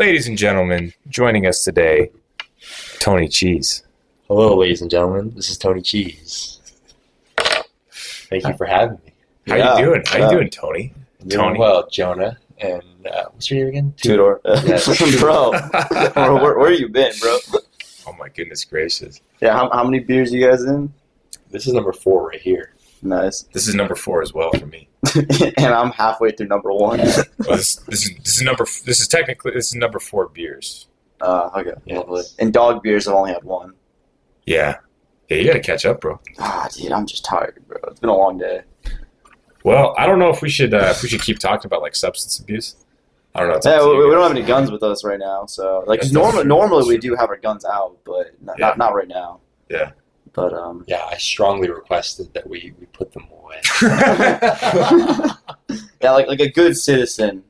Ladies and gentlemen, joining us today, Tony Cheese. Hello, ladies and gentlemen. This is Tony Cheese. Thank you for having me. How Yeah, you doing? How yeah. you doing, Tony? Doing Tony. well, Jonah. And uh, what's your name again? Tudor. Yeah. bro, bro, where, where you been, bro? oh my goodness gracious! Yeah, how, how many beers you guys in? This is number four right here. Nice. This is number four as well for me. and I'm halfway through number one. Well, this, this is this is number this is technically this is number four beers. Uh, okay. Yes. Lovely. And dog beers, I've only had one. Yeah, yeah, you got to catch up, bro. Ah, dude, I'm just tired, bro. It's been a long day. Well, I don't know if we should uh, if we should keep talking about like substance abuse. I don't know. Yeah, we, we don't have any guns with us right now, so like normally normally we do have our guns out, but not, Yeah. not, not right now. Yeah. But um, Yeah, I strongly requested that we, we put them away. yeah, like like a good citizen,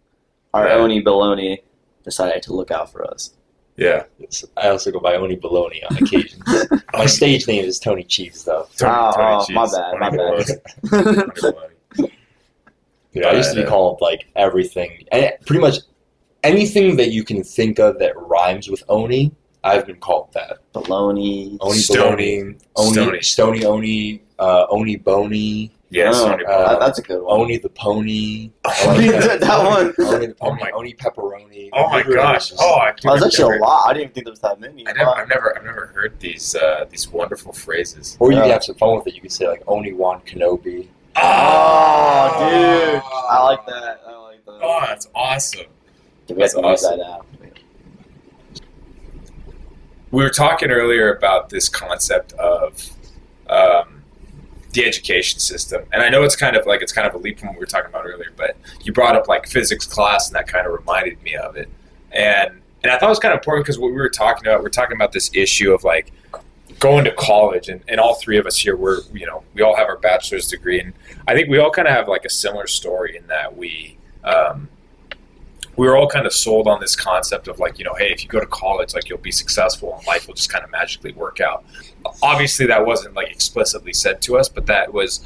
our Yeah. Oni Baloney decided to look out for us. yeah. It's- I also go by Oni Baloney on occasions. My stage name is Tony Cheese, though. Tony, Oh, Tony oh, Cheese. my bad, my bad. Baloney. Tony Baloney. Dude, I used to be called like everything, and pretty much anything that you can think of that rhymes with Oni. I've been called that. Baloney. Oni Stony. Baloney, Oni, Stony. Stony Oni, uh, Oni Boney, Yes, Oh, Tony uh, that's a good one. Oni the Pony. Oni the- that one. Oni the Oh my- Oni Pepperoni. Oh my gosh! Oh, I, Oh, I've that's actually never, a lot. I didn't even think there was that many. I never, I've never, I've never heard these uh, these wonderful phrases. Or you Yeah. could have some fun with it. You could say like Oni Wan Kenobi. Oh, dude. I like that. I like that. Oh, that's awesome. we have to that's use that now. We were talking earlier about this concept of um, the education system, and I know it's kind of like it's kind of a leap from what we were talking about earlier, but you brought up like physics class, and that kind of reminded me of it. And and I thought it was kind of important because what we were talking about, we we're talking about this issue of like going to college, and, and all three of us here, we're you know we all have our bachelor's degree, and I think we all kind of have like a similar story in that we. Um, we were all kind of sold on this concept of like you know hey if you go to college like you'll be successful and life will just kind of magically work out. Obviously that wasn't like explicitly said to us but that was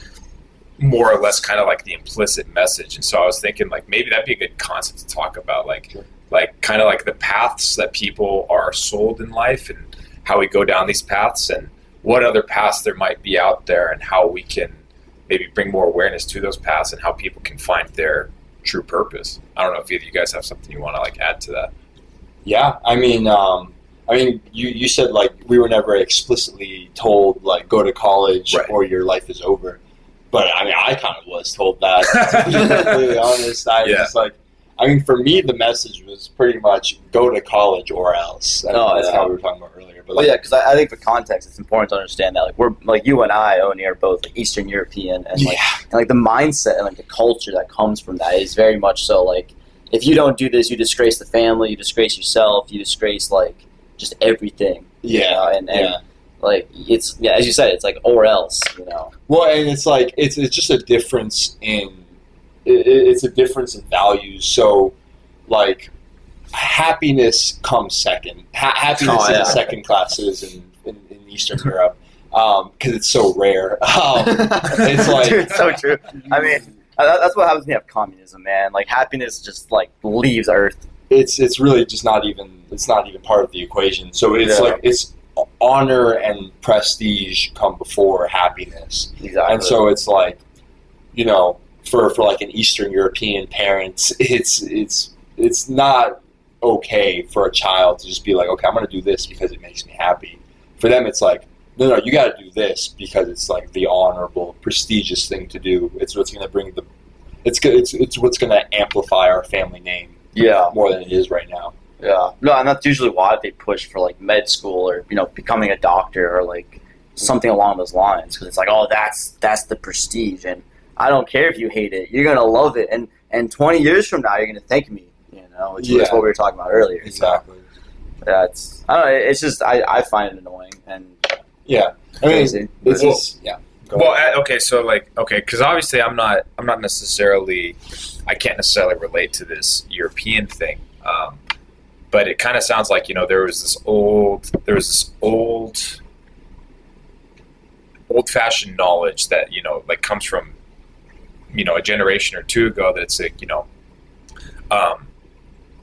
more or less kind of like the implicit message. And so i was thinking like maybe that'd be a good concept to talk about like like kind of like the paths that people are sold in life and how we go down these paths and what other paths there might be out there and how we can maybe bring more awareness to those paths and how people can find their true purpose. I don't know if either of you guys have something you want to like add to that. Yeah, I mean, um, I mean, you, you said like we were never explicitly told like go to college Right. or your life is over, but I mean, I kind of was told that. to be completely honest, I Yeah. was like, I mean, for me, the message was pretty much go to college or else. I mean, Oh, that's yeah. how we were talking about earlier. But Well, like, yeah, because I, I think for context, it's important to understand that like we're like you and I, Oni, are both like Eastern European, and like yeah, and, like the mindset and like the culture that comes from that is very much so like if you don't do this, you disgrace the family, you disgrace yourself, you disgrace like just everything. you yeah, know? and and yeah. like it's yeah, as you said, it's like or else, you know. Well, and it's like it's it's just a difference in it- it's a difference in values. So, like, happiness comes second. Ha- happiness Oh, is yeah. a second class citizen in, in Eastern Europe because it's so rare. Um, it's like- Dude, it's so true. I mean, uh, that's what happens when you have communism, man. Like happiness just like leaves Earth. it's it's really just not even it's not even part of the equation. So it's Yeah. like it's honor and prestige come before happiness. Exactly. and so it's like you know for for like an eastern european parent it's it's it's not okay for a child to just be like okay i'm going to do this because it makes me happy. For them it's like no no you got to do this because it's like the honorable prestigious thing to do. It's what's going to bring the it's it's it's what's going to amplify our family name yeah, more than it is right now. Yeah. No, and that's usually why they push for like med school or you know becoming a doctor or like something along those lines because it's like oh that's that's the prestige and I don't care if you hate it. You're gonna love it and and 20 years from now you're gonna thank me know which is Yeah. what we were talking about earlier exactly that's I don't know it's just I, I find it annoying and yeah i mean crazy it's Well- just yeah Go Well, ahead. okay, so like, okay, because obviously I'm not, I'm not necessarily, I can't necessarily relate to this European thing, um, but it kind of sounds like you know there was this old, there was this old, old-fashioned knowledge that you know like comes from, you know, a generation or two ago. That's like you know, um,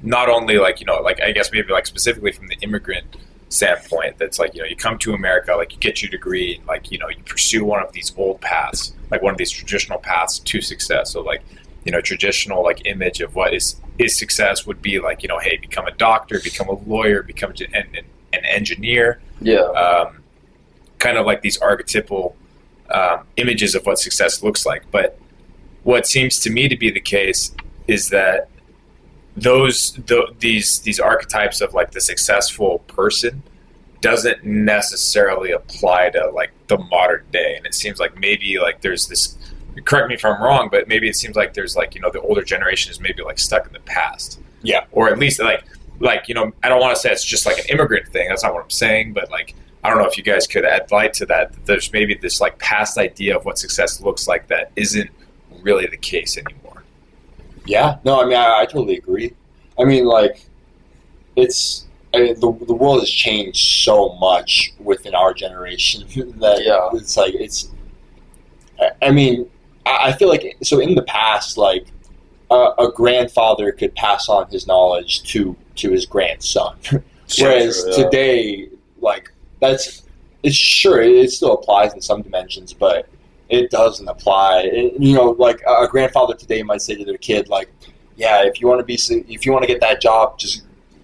not only like you know like I guess maybe like specifically from the immigrant standpoint that's like you know you come to America like you get your degree and like you know you pursue one of these old paths like one of these traditional paths to success so like you know traditional like image of what is is success would be like you know hey become a doctor become a lawyer become an, an, an engineer Yeah. um, kind of like these archetypal um, images of what success looks like. But what seems to me to be the case is that those the, these these archetypes of like the successful person doesn't necessarily apply to like the modern day. And it seems like maybe like there's this correct me if i'm wrong but maybe it seems like there's like you know the older generation is maybe like stuck in the past. Yeah. or at least like like you know i don't want to say it's just like an immigrant thing that's not what i'm saying but like i don't know if you guys could add light to that that there's maybe this like past idea of what success looks like that isn't really the case anymore Yeah, no, I mean, I, I totally agree. I mean, like, it's I mean, the the world has changed so much within our generation that Yeah. it's like it's. I- mean, I I feel like so in the past, like a, a grandfather could pass on his knowledge to to his grandson, whereas yeah. today, like that's it's sure it still applies in some dimensions, but it doesn't apply. It- you know, like a grandfather today might say to their kid, like, "Yeah, if you want to be, if you want to get that job, just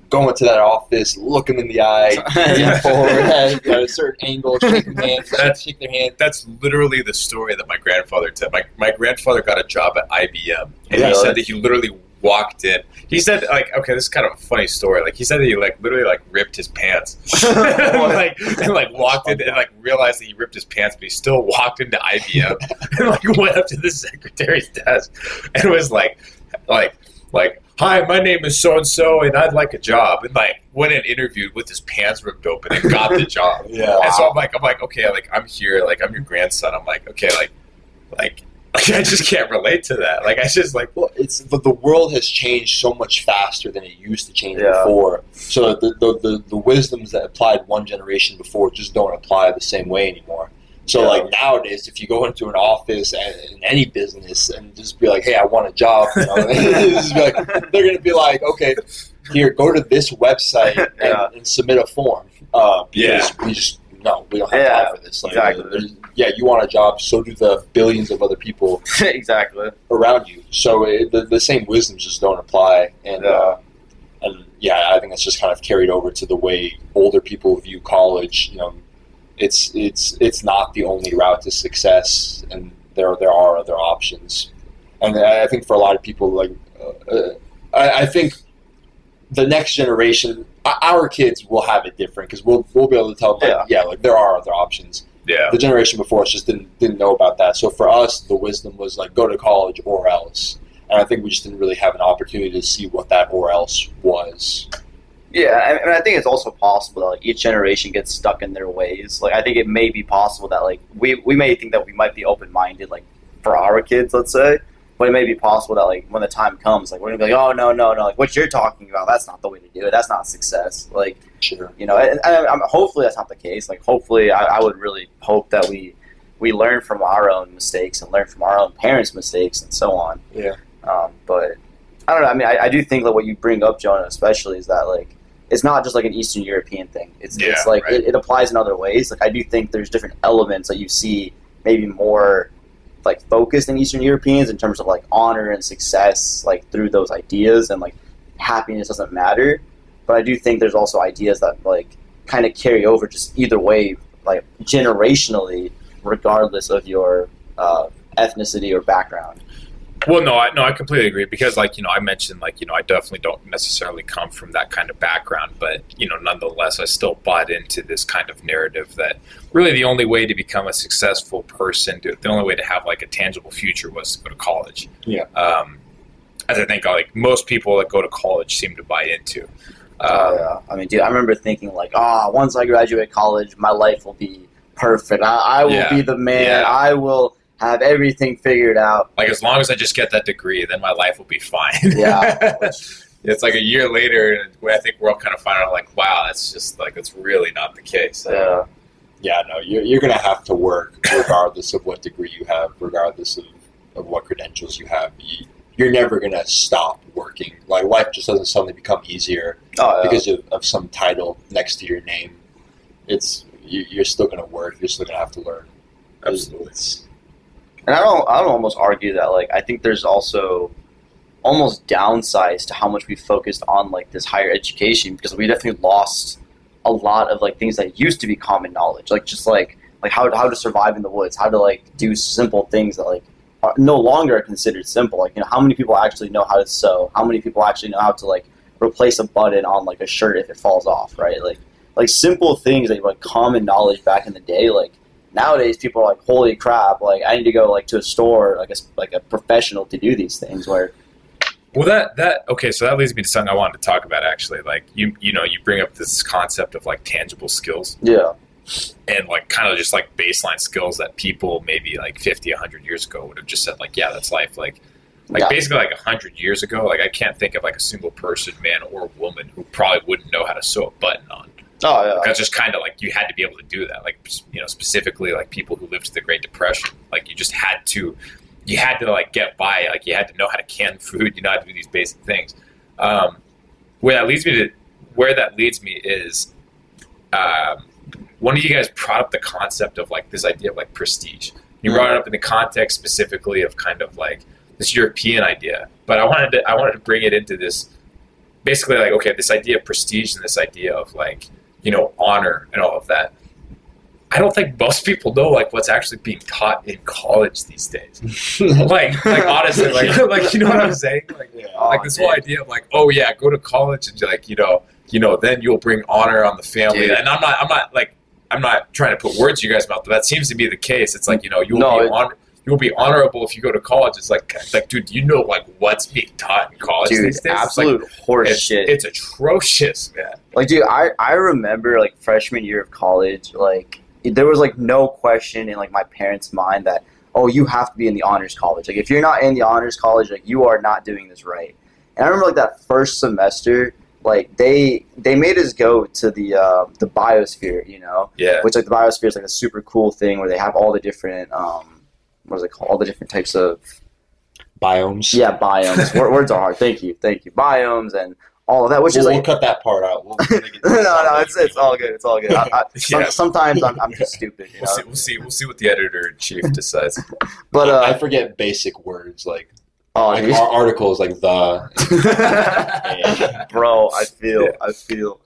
go into that office, look them in the eye, lean forward at a certain angle, shake their hand, That's- shake their hand." that's literally the story that my grandfather told. My, my grandfather got a job at IBM, and he Really? said that he literally walked in. He said, like, okay, this is kind of a funny story. Like, he said that he like literally like ripped his pants, and, like and like walked in and like realized that he ripped his pants, but he still walked into IBM and like went up to the secretary's desk and was like, like, like. Hi, my name is so and so, and I'd like a job. And like went and interviewed with his pants ripped open and got the job. Yeah. And so I'm like, I'm like, okay, like I'm here, like I'm your grandson. I'm like, okay, like, like, like I just can't relate to that. Like I just like, Well, it's but the world has changed so much faster than it used to change Yeah. before. So the, the the the wisdoms that applied one generation before just don't apply the same way anymore. So Yeah. like nowadays, if you go into an office and in any business and just be like, "Hey, I want a job," you know, be like, they're gonna be like, "Okay, here, go to this website and, Yeah. and submit a form." Uh, because Yeah. we just no, we don't have Yeah, time for this. Like, exactly. Yeah, you want a job, so do the billions of other people exactly. around you. So it, the, the same wisdoms just don't apply, and Yeah. uh, and yeah, I think that's just kind of carried over to the way older people view college. You know, it's it's it's not the only route to success, and there there are other options. And I think for a lot of people, like uh, uh, I, I think the next generation, our kids will have it different because we'll we'll be able to tell them, like, yeah, like there are other options yeah, the generation before us just didn't didn't know about that. So for us, the wisdom was like go to college or else. And I think we just didn't really have an opportunity to see what that or else was. Yeah, and I think it's also possible that like each generation gets stuck in their ways. Like I think it may be possible that like we we may think that we might be open minded like for our kids, let's say, but it may be possible that like when the time comes, like we're gonna be like, oh no no no, like what you're talking about, that's not the way to do it. That's not success. Like Sure. you know, and, and I'm, hopefully that's not the case. Like hopefully, I, I would really hope that we we learn from our own mistakes and learn from our own parents' mistakes and so on. Yeah. Um, but I don't know. I mean, I, I do think that what you bring up, Jonah, especially, is that like it's not just like an Eastern European thing. It's Yeah, it's like right. it, it applies in other ways. Like I do think there's different elements that you see maybe more like focused in Eastern Europeans in terms of like honor and success, like through those ideas and like happiness doesn't matter. But I do think there's also ideas that like kind of carry over just either way, like generationally, regardless of your uh, ethnicity or background. Well, no, I, no, I completely agree because, like, you know, I mentioned, like, you know, I definitely don't necessarily come from that kind of background, but you know, nonetheless, I still bought into this kind of narrative that really the only way to become a successful person, to, the only way to have like a tangible future, was to go to college. Yeah. Um, as I think, like most people that go to college seem to buy into. Um, Oh, yeah. I mean, dude, I remember thinking like, ah, once I graduate college, my life will be perfect. I, I will Yeah. be the man. Yeah. I will have everything figured out. Like as long as I just get that degree, then my life will be fine. Yeah. it's like a year later, and I think we're all kind of finding out like, wow, that's just like that's really not the case. Yeah. Yeah, no, you're, you're going to have to work regardless of what degree you have, regardless of, of what credentials you have. You, you're never going to stop working. working. Like life just doesn't suddenly become easier Oh, yeah. because of, of some title next to your name. It's you, you're still gonna work. You're still gonna have to learn. Absolutely. It's- And I don't I don't almost argue that like I think there's also almost downsides to how much we focused on like this higher education because we definitely lost a lot of like things that used to be common knowledge like just like like how how to survive in the woods how to like do simple things that like are no longer considered simple like you know how many people actually know how to sew how many people actually know how to like replace a button on like a shirt if it falls off right? Like like simple things like common knowledge back in the day like nowadays people are like holy crap like i need to go like to a store like a, like a professional to do these things where Well, that that okay. So that leads me to something I wanted to talk about. Actually, like you you know you bring up this concept of like tangible skills yeah and like kind of just like baseline skills that people maybe like 50 100 years ago would have just said like yeah that's life like like Yeah. basically like 100 years ago like i can't think of like a single person man or woman who probably wouldn't know how to sew a button on oh yeah. That's just kind of like you had to be able to do that like you know specifically like people who lived through the great depression. Like you just had to you had to like get by like you had to know how to can food you know how to do these basic things. Um, where that leads me to where that leads me is um, one of you guys brought up the concept of like this idea of like prestige. You brought it up in the context specifically of kind of like this european idea. But i wanted to i wanted to bring it into this basically like okay this idea of prestige and this idea of like you know honor and all of that. I don't think most people know like what's actually being taught in college these days. Like like honestly like like you know what i'm saying? Like Oh, like this oh, whole idea of like oh yeah go to college and like you know you know then you'll bring honor on the family. Dude. and i'm not i'm not like i'm not trying to put words in you guys mouth but that seems to be the case. It's like you know you'll No, be it- honor you'll be honorable if you go to college. It's like like dude do you know like what's being taught in college dude these days? It's like- absolute horse it's, shit. it's atrocious man. Like, dude, I, I remember like freshman year of college, like there was like no question in like my parents' mind that oh you have to be in the honors college. Like if you're not in the honors college, like you are not doing this right. And I remember like that first semester, like they they made us go to the uh, the biosphere, you know, yeah. Which like the biosphere is like a super cool thing where they have all the different um what is it called? All the different types of Biomes. yeah biomes. Words are hard. Thank you, thank you. Biomes and all of that, which We'll, is we'll cut that part out. We'll, we'll make it no, no, it's it's all good. It's all good. I, I, Yeah. Sometimes I'm, I'm just stupid, you we'll see we'll see we'll see what the editor in chief decides But I uh, forget basic words like, oh, like our articles like the. bro, I feel, Yeah. I feel.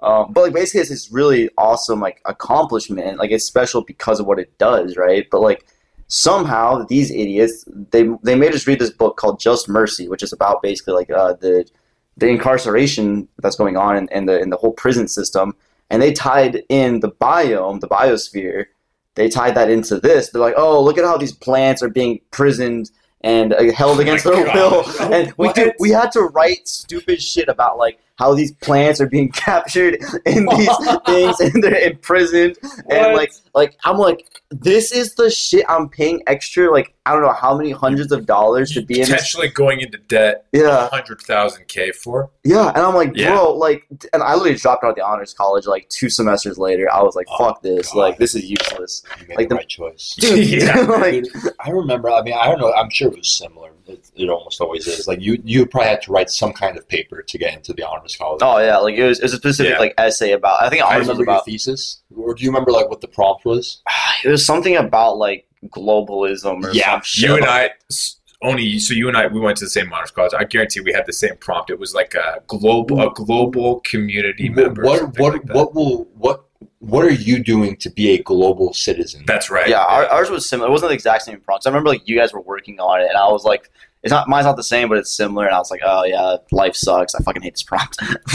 Um, but like basically, it's this really awesome like accomplishment. Like it's special because of what it does, right? But like somehow these idiots they they made us read this book called Just Mercy, which is about basically like uh, the the incarceration that's going on in, in the in the whole prison system, and they tied in the biome, the biosphere. They tied that into this. They're like, oh, look at how these plants are being prisoned and uh, held against Oh their will. And we did, we had to write stupid shit about like how these plants are being captured in these things and they're imprisoned. And like like I'm like this is the shit I'm paying extra like I don't know how many hundreds of dollars to be in potentially going into debt yeah. 100000 k for yeah and I'm like Yeah. bro like and I literally dropped out of the honors college like two semesters later I was like Oh, fuck this God. like this is useless You made Like the the- right choice. dude Yeah. like Dude, I remember. I mean, I don't know. I'm sure it was similar. It, it almost always is. Like you, you probably had to write some kind of paper to get into the honors college. oh yeah like it was, it was a specific Yeah. like essay about I think I ours was remember your about thesis, or do you remember like what the prompt was? it was something about like globalism or Yeah, some shit you and like- I s- only so you and I we went to the same honors college. I guarantee we had the same prompt. It was like a global a global community member. What, what, like what will, what, what are you doing to be a global citizen? That's right. Yeah, our, ours was similar. It wasn't the exact same prompt. I remember like you guys were working on it, and I was like, "It's not mine's not the same, but it's similar." And I was like, "Oh yeah, life sucks. I fucking hate this prompt."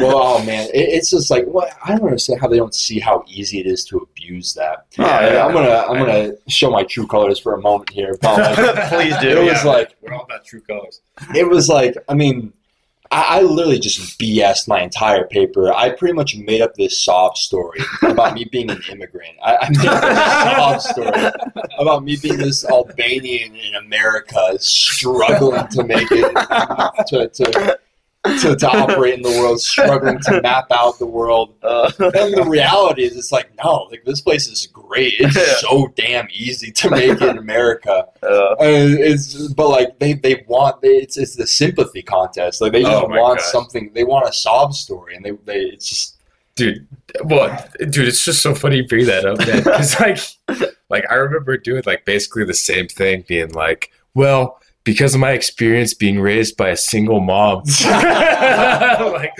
well, oh man, it, it's just like what I don't understand how they don't see how easy it is to abuse that. Oh, Yeah, yeah. I'm gonna I'm gonna show my true colors for a moment here. But like, Please do. it was like we're all about true colors. it was like I mean, I, I literally just BS my entire paper. I pretty much made up this sob story about me being an immigrant. I, I made up this sob story about me being this Albanian in America struggling to make it to, to to, to operate in the world, struggling to map out the world. Uh, And the reality is, it's like no, like this place is great. It's Yeah. so damn easy to make in America. uh, And it's but like they they want they, it's it's the sympathy contest. Like they just Oh want gosh. something. They want a sob story, and they they it's just dude. Well, dude, it's just so funny you bring that up, man. Because like, like I remember doing like basically the same thing, being like, well. Because of my experience being raised by a single mom, like,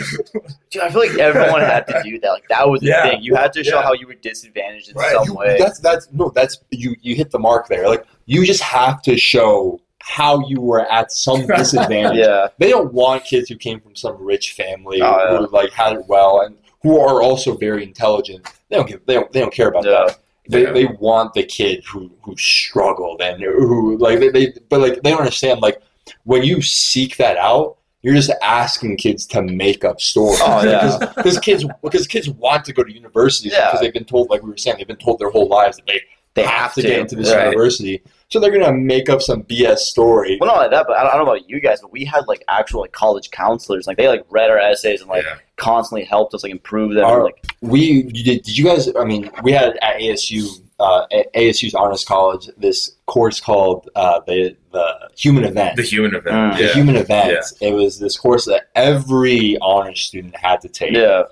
dude, I feel like everyone had to do that. Like that was the Yeah. thing. You had to show Yeah. how you were disadvantaged in Right. some You- way. That's that's no, that's you. You hit the mark there. Like you just have to show how you were at some disadvantage. Yeah. They don't want kids who came from some rich family Oh, yeah. who like had it well and who are also very intelligent. They don't give, they don't they don't care about Yeah. that. They, they want the kid who who struggled and who like they, they but like they don't understand like when you seek that out you're just asking kids to make up stories Oh, yeah. because kids because kids want to go to universities Yeah. because they've been told like we were saying they've been told their whole lives that they They have, to, get into this Right. university so they're gonna make up some BS story Well, not like that, but I don't, I don't know about you guys, but we had like actual like college counselors. Like they like read our essays and like yeah. constantly helped us like improve them. Our- like we you did, did you guys i mean we had at asu uh, at asu's honors college this course called uh, the the human event the human event. Mm. the yeah. human event it was this course that every honors student had to take yeah,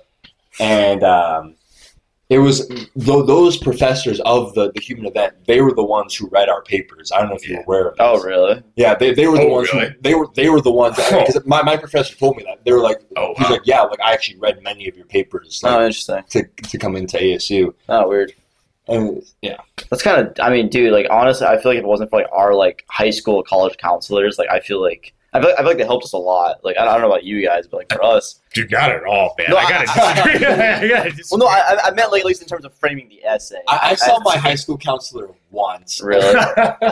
and um, it was th- those professors of the, the human event they were the ones who read our papers i don't know if you're Yeah. aware of oh, this. oh really? yeah they, they were the Oh, ones really? who they were they were the ones because oh. my, my professor told me that they were like Oh, he's wow. like yeah like i actually read many of your papers oh, like, Oh, interesting. to, to come into asu Oh, weird. and yeah That's kind of. I mean, dude. Like honestly, I feel like if it wasn't for like our like high school, college counselors, like I feel like I feel, I feel like they helped us a lot. Like I don't know about you guys, but like for us, Dude, not at all, man. No, I gotta I- disagree. I gotta disagree. well, no, I, I- I meant like at least in terms of framing the essay. I, I saw my high school counselor once really.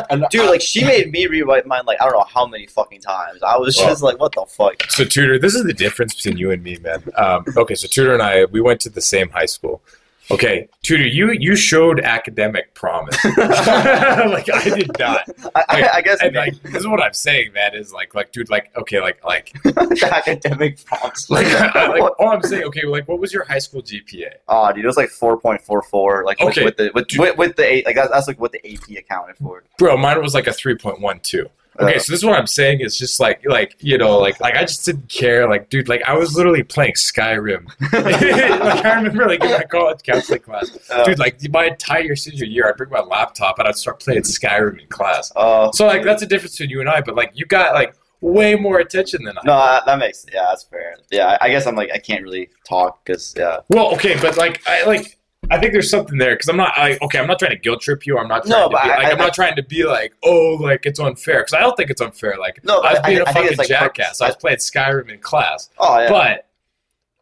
and Dude, I- like she made me rewrite mine like I don't know how many fucking times. I was Well- just like, what the fuck? So Tudor, this is the difference between you and me, man. Um, okay, so Tudor and I, we went to the same high school. Okay, Tudor, you you showed academic promise. like I did not. I, I, I guess And like this is what I'm saying, man. Is like like dude, like okay, like like academic prompts. like, I, like all I'm saying. Okay, like what was your high school GPA? Oh, dude, it was like four point four four. Like with- Okay. with, the with, with, with the eight, like that's, that's like what the AP accounted for. Bro, mine was like a three point one two. Okay, Uh, so this is what I'm saying is just like like you know like like I just didn't care like dude like I was literally playing Skyrim like I remember like in my college counseling class uh, dude like my entire senior year I'd bring my laptop and I'd start playing Skyrim in class uh, so like that's the difference between you and I but like you got like way more attention than I no, that, that makes yeah, that's fair. Yeah, I, I guess I'm like I can't really talk because yeah. well okay but like I like I think there's something there because I'm not like okay I'm not trying to guilt trip you I'm not trying No, to be, I- like I- I'm not trying to be like oh like it's unfair because I don't think it's unfair like No, I was being I- a I fucking like, jackass I was playing Skyrim in class Oh yeah. but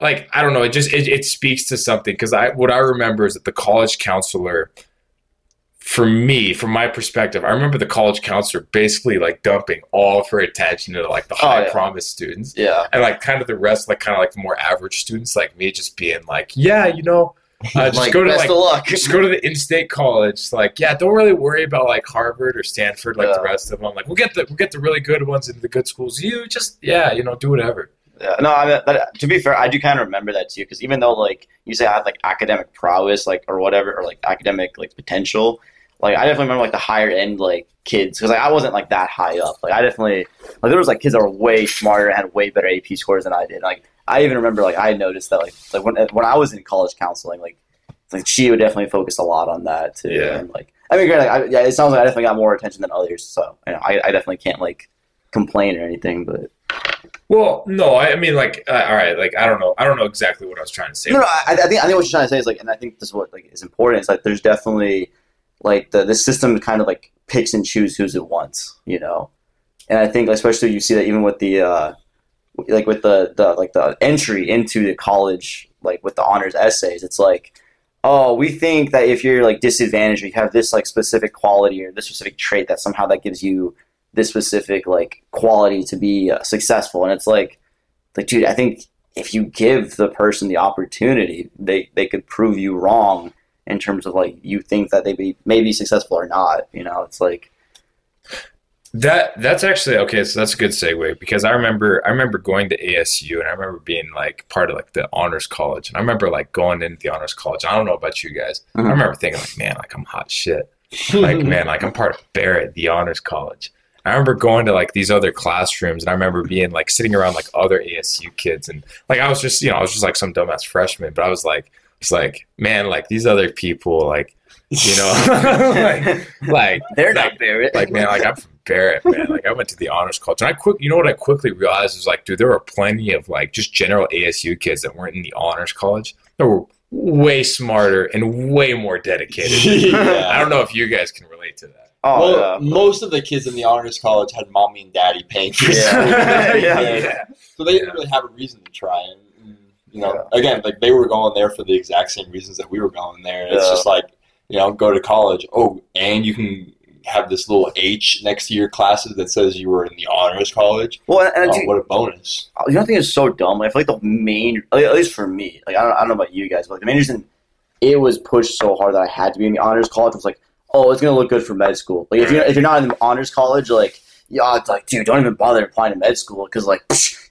like I don't know, it just it, it speaks to something because I what I remember is that the college counselor, for me, from my perspective, I remember the college counselor basically like dumping all of her attention into like the Oh, high yeah. promise students, yeah. and like kind of the rest, like kind of like the more average students, like me, just being like, yeah, you know, uh, just like, go to like luck. just go to the in-state college. Like, yeah, don't really worry about like Harvard or Stanford, like the rest of them. Like, we'll get the we'll get the really good ones into the good schools. You just yeah, you know, do whatever. Yeah, no, I mean, but to be fair, I do kind of remember that too. Because even though like you say I have like academic prowess, like or whatever, or like academic like potential, like I definitely remember like the higher end like kids because like I wasn't like that high up. Like I definitely like there was like kids that were way smarter and had way better AP scores than I did. Like I even remember like I noticed that like like when when I was in college counseling, like like she would definitely focus a lot on that too. Yeah. And like I mean, granted, like, I, yeah, it sounds like I definitely got more attention than others. So you know, I I definitely can't like complain or anything, but. Well, no, I mean, like, uh, all right, like, I don't know, I don't know exactly what I was trying to say. No, no, I, I think I think what you're trying to say is like, and I think this is what like is important. Is like there's definitely like the the system kind of like picks and chooses who's it wants, you know. And I think especially you see that even with the uh, like with the the like the entry into the college, like with the honors essays, it's like, oh, we think that if you're like disadvantaged, you have this like specific quality or this specific trait that somehow that gives you this specific like quality to be uh, successful, and it's like, like dude, I think if you give the person the opportunity, they they could prove you wrong in terms of like you think that they be may be successful or not. You know, it's like That that's actually okay. So that's a good segue because I remember I remember going to ASU and I remember being like part of like the honors college and I remember like going into the honors college. I don't know about you guys. I mm-hmm. remember thinking like, man, like I'm hot shit. Like man, like I'm part of Barrett, the honors college. I remember going to like these other classrooms and I remember being like sitting around like other ASU kids and like I was just you know I was just like some dumbass freshman, but I was like it's like man, like these other people like you know like like They're like, not Barrett. like man, like I'm from Barrett, man. Like I went to the honors college, and I quick, you know what I quickly realized was like, dude, there were plenty of like just general ASU kids that weren't in the honors college. That were way smarter and way more dedicated. I don't know if you guys can relate to that. oh, well, yeah. most of the kids in the honors college had mommy and daddy paying for Yeah. school. Yeah. Yeah. So they didn't really have a reason to try. And, you know, again, like they were going there for the exact same reasons that we were going there. It's just like, you know, go to college. Oh, and you can have this little H next to your classes that says you were in the honors college. Well, and, oh, and Oh, dude, what a bonus! Uh, you know, I think it's so dumb. I feel like the main, at least for me, like I don't, I don't know about you guys, but like, the main reason it was pushed so hard that I had to be in the honors college was like, oh, it's gonna look good for med school. Like if you're if you're not in the honors college, like yeah, uh, it's like dude, don't even bother applying to med school because like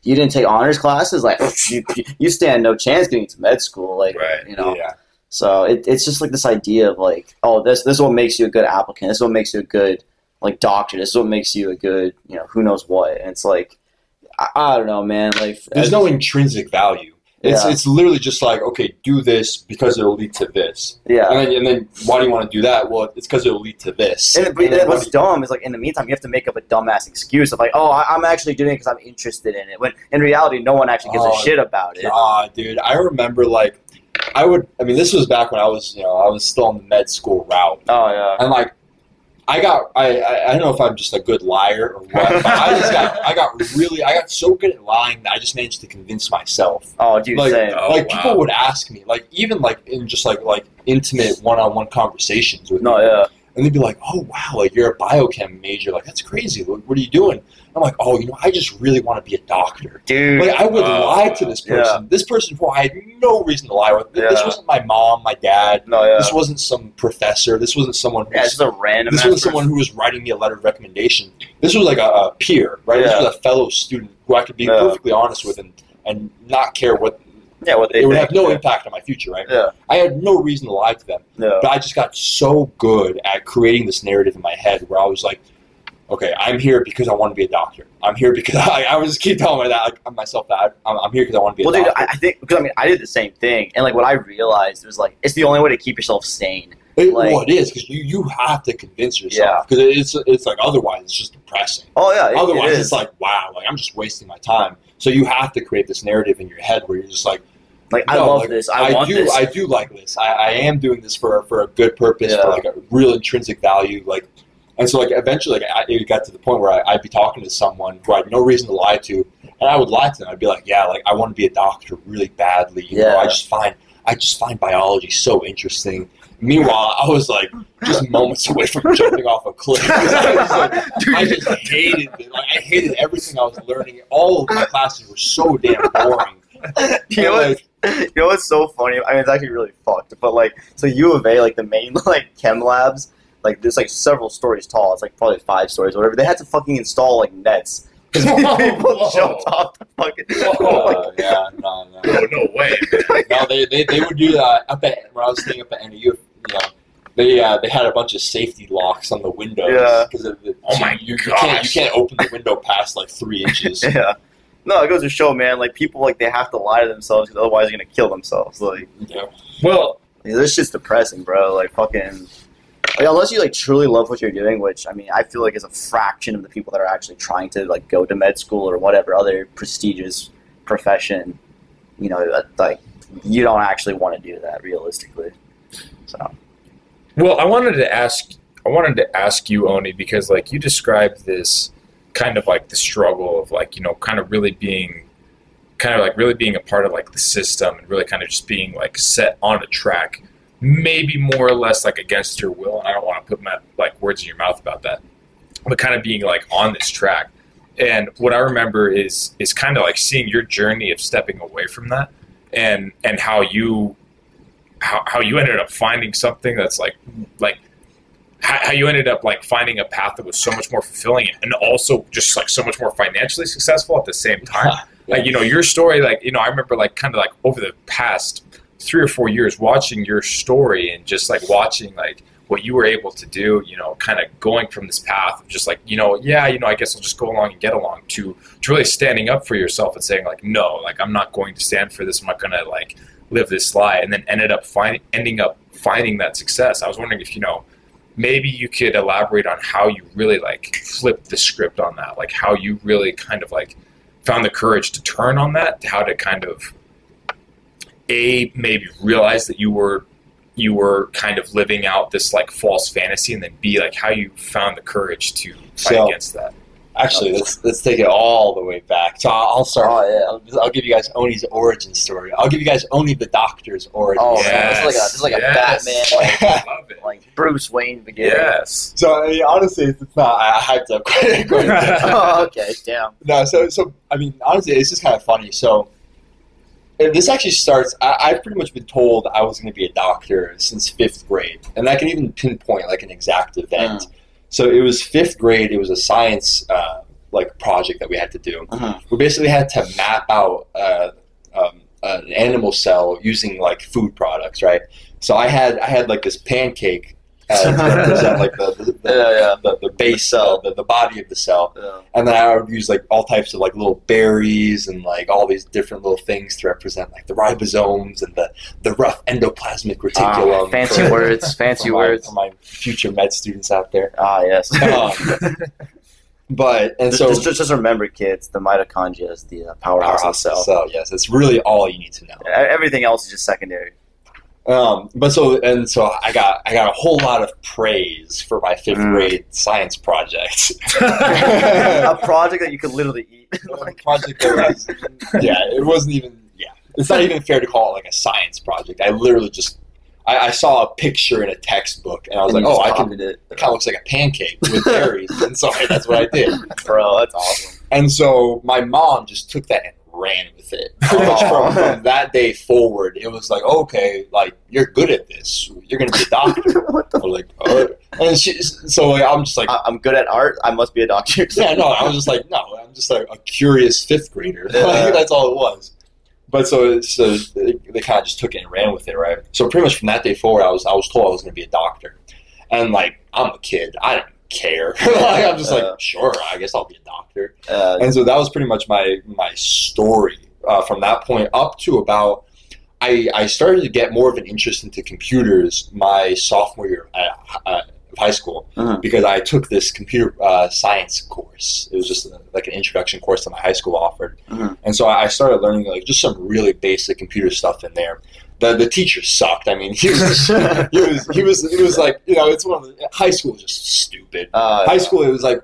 you didn't take honors classes, like you, you stand no chance getting into med school. Like Right. you know, Yeah, so it, it's just like this idea of like, oh, this this is what makes you a good applicant. This is what makes you a good like doctor. This is what makes you a good, you know, who knows what. And it's like, I, I don't know, man. Like, there's no intrinsic value. It's Yeah. it's literally just like okay, do this because it'll lead to this, yeah. and then and then why do you want to do that? Well, it's because it'll lead to this. And, but And then then what what's dumb is like in the meantime you have to make up a dumbass excuse of like, oh, I, I'm actually doing it because I'm interested in it. When in reality, no one actually gives Oh, a shit about it. God, dude, I remember like I would. I mean, this was back when I was, you know, I was still on the med school route, Oh yeah. and like I got, I, I, I don't know if I'm just a good liar or what, but I just got, I got really, I got so good at lying that I just managed to convince myself. Oh, dude, Like, same. Oh, like wow. people would ask me, like even like in just like like intimate one-on-one conversations with No, me, yeah. And they'd be like, "Oh wow, like you're a biochem major, like that's crazy. What, what are you doing?" I'm like, "Oh, you know, I just really want to be a doctor." Dude. Like I would Oh, lie to this yeah. person. This person who I had no reason to lie with. This wasn't my mom, my dad. no, yeah. This wasn't some professor. This wasn't someone who yeah, was, a random. this wasn't someone who was writing me a letter of recommendation. This was like a, a peer, right? This was a fellow student who I could be Yeah. perfectly honest with and, and not care what Yeah, what they it would think. have no yeah. impact on my future, right? Yeah. I had no reason to lie to them. Yeah. But I just got so good at creating this narrative in my head where I was like, okay, I'm here because I want to be a doctor. I'm here because I, I would just keep telling my that like, myself that I'm, I'm here because I want to be Well, a dude, doctor. I, I think because I mean I did the same thing, and like what I realized was like it's the only way to keep yourself sane. It, like- well, it is because you, you have to convince Yeah. yourself because it's it's like otherwise it's just depressing. Oh yeah, it- otherwise, is. it's like wow, like I'm just wasting my time. So you have to create this narrative in your head where you're just like, like I love like, this. I, want do, this. I do like this. I, I am doing this for for a good purpose, Yeah. for like a real intrinsic value. Like, and so like eventually, like I, it got to the point where I, I'd be talking to someone who I had no reason to lie to, and I would lie to them. I'd be like, yeah, like I want to be a doctor really badly. You know, Yeah. I just find I just find biology so interesting. Meanwhile, I was like just moments away from jumping off a cliff. I, was like, I just hated it. Like I hated everything I was learning. All of my classes were so damn boring. you know And, what? You know what's so funny? I mean, it's actually really fucked. But like, so U of A, like the main like chem labs, like there's like several stories tall. It's like probably five stories, or whatever. They had to fucking install like nets because people Whoa. jumped off the fucking. Whoa. uh, yeah, no, no. No, no way. No, they, they, they would do that up at when I was staying up at NU. You know, they uh, they had a bunch of safety locks on the windows. Yeah. Because Oh my you, you can't you gosh. can't open the window past like three inches. yeah. No, it goes to show, man. Like people, like they have to lie to themselves because otherwise they're gonna kill themselves. Like Yeah. Well, this shit's depressing, bro. Like fucking. Like, unless you like truly love what you're doing, which I mean, I feel like is a fraction of the people that are actually trying to like go to med school or whatever other prestigious profession. You know, that, like you don't actually want to do that realistically. So Well, I wanted to ask. I wanted to ask you, Oni, because like you described this kind of like the struggle of like you know kind of really being, kind of like really being a part of like the system and really kind of just being like set on a track, maybe more or less like against your will. And I don't want to put my like words in your mouth about that, but kind of being like on this track. And what I remember is is kind of like seeing your journey of stepping away from that, and and how you how, how you ended up finding something that's like like how, how you ended up like finding a path that was so much more fulfilling and also just like so much more financially successful at the same time. Like you know, your story, like you know, I remember like kind of like over the past three or four years watching your story and just like watching like what you were able to do, you know, kind of going from this path of just like, you know, yeah, you know, I guess I'll just go along and get along to, to really standing up for yourself and saying like, no, like I'm not going to stand for this. I'm not going to like live this lie. And then ended up finding, ending up finding that success. I was wondering if, you know, maybe you could elaborate on how you really like flipped the script on that, like how you really kind of like found the courage to turn on that, how to kind of a maybe realize that you were you were kind of living out this like false fantasy, and then b like how you found the courage to fight So- against that. Actually, let's let's take it all the way back. So I'll I'll start. Oh, yeah. I'll, I'll give you guys Oni's origin story. I'll give you guys Oni the Doctor's origin. Oh, story. man, this is like a this is like a Batman, like, I love it. like Bruce Wayne beginning. Yes. So I mean, honestly, it's it's not. I I hyped up quite, quite oh, okay, damn. No, so so I mean, honestly, it's just kind of funny. So and this actually starts. I, I've pretty much been told I was going to be a doctor since fifth grade, and I can even pinpoint like an exact event. Mm. So it was fifth grade. It was a science uh, like project that we had to do. Mhm. We basically had to map out uh, um, an animal cell using like food products, right? So I had I had like this pancake. Uh, represent like the the, the, Yeah, yeah. the, the base cell, the, the body of the cell, Yeah. and then I would use like all types of like little berries and like all these different little things to represent like the ribosomes and the, the rough endoplasmic reticulum. Ah, fancy for- words, fancy for my, words. for my future med students out there. Ah, yes. Um, but and just, so just, just remember, kids, the mitochondria is the uh, powerhouse of the cell. So yes, it's really all you need to know. Everything else is just secondary. Um, but so and so I got I got a whole lot of praise for my fifth Mm. grade science project. a project that you could literally eat. Like, project that was, yeah, it wasn't even yeah. It's not even fair to call it like a science project. I literally just I, I saw a picture in a textbook and I was And like, oh, I can. copied it. It kind of looks like a pancake with berries, and so that's what I did. Bro, that's awesome. And so my mom just took that and ran with it. Pretty much from, from that day forward, it was like, okay, like you're good at this. You're gonna be a doctor. what the I'm like, oh. and she, so like, I'm just like, I- I'm good at art. I must be a doctor. yeah, no, I was just like, no, I'm just like a curious fifth grader. Yeah. Like, that's all it was. But so, so they, they kind of just took it and ran with it, right? So pretty much from that day forward, I was I was told I was going to be a doctor, and like I'm a kid, I don't care. like, I'm just Yeah. like, sure, I guess I'll be a doctor. Uh, And so that was pretty much my my story uh, from that point up to about. I, I started to get more of an interest into computers my sophomore year at, uh, of high school Mhm. because I took this computer uh, science course. It was just uh like an introduction course that my high school offered, Mhm. and so I started learning like just some really basic computer stuff in there. The the teacher sucked. I mean, he was he was he was it was like you know it's one of the high school was just stupid. uh, High school it was like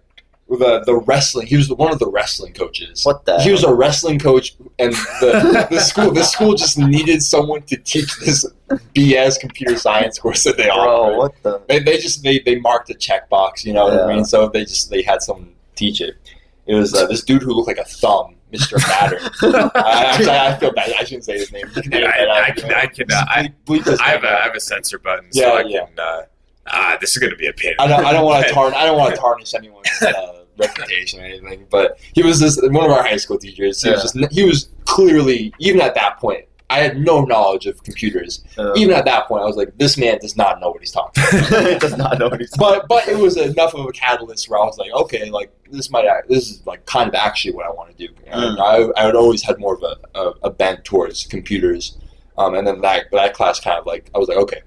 the the wrestling. He was one of the wrestling coaches. What the? He was a wrestling coach, and the, the school the school just needed someone to teach this BS computer science course that they bro. offered. What the? They, they just they, they marked a checkbox, you know what I mean? So they just they had someone teach it. It was uh, this dude who looked like a thumb, Mr. Matter. I, I feel bad. I shouldn't say his name. I, I can. I can, uh, I, Bleep- bleep his I have a, out. Have a censor button, so Yeah, I yeah. can. Uh, ah, this is gonna be a pain. I don't, I don't want to tarnish. I don't want to tarnish anyone's uh, reputation or anything. But he was this one of our high school teachers. He was just he was clearly even at that point. I had no knowledge of computers. Uh, Even at that point, I was like, this man does not know what he's talking. about. does not know what he's talking. but but it was enough of a catalyst where I was like, okay, like this might act, this is like kind of actually what I want to do. And I I had always had more of a, a, a bent towards computers, um, and then that that class kind of like I was like, okay,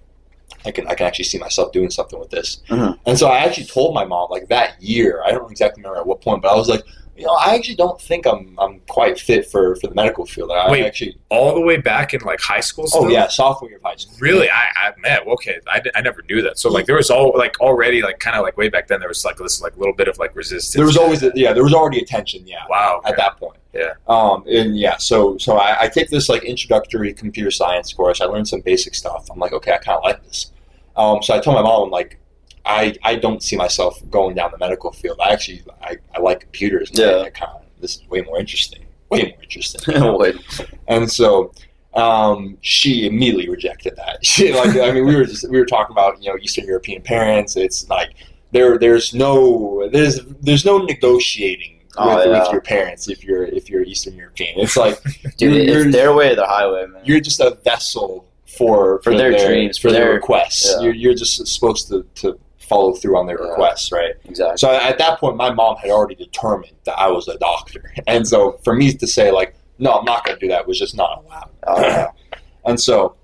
I can I can actually see myself doing something with this. Mhm. And so I actually told my mom like that year. I don't exactly remember at what point, but I was like, you know, I actually don't think I'm I'm quite fit for for the medical field. I Wait. actually All the way back in like high school. Still? oh yeah, sophomore year of high school. Really, I, I man, okay, I, I never knew that. So like, there was all like already like kind of like way back then. There was like this like little bit of like resistance. There was always a, yeah, there was already a tension. Yeah, wow. at that point. Yeah. Um, and yeah, so so I, I take this like introductory computer science course. I learned some basic stuff. I'm like, okay, I kind of like this. Um, so I told my mom, I'm like, I I don't see myself going down the medical field. I actually I, I like computers. and Yeah. Kind of this is way more interesting. Way more interesting. And so um, she immediately rejected that. She, like, I mean, we were just we were talking about you know Eastern European parents. It's like there there's no there's there's no negotiating Oh, with, yeah. with your parents if you're if you're Eastern European. It's like Dude, you're, it's their way or the highway, man. you're just a vessel for For their dreams, for for their their- requests. yeah. You're, you're just supposed to, to follow through on their Yeah. requests, right? exactly. So at that point, my mom had already determined that I was a doctor, and so for me to say like, no, I'm not going to do that was just not allowed. Oh. And so,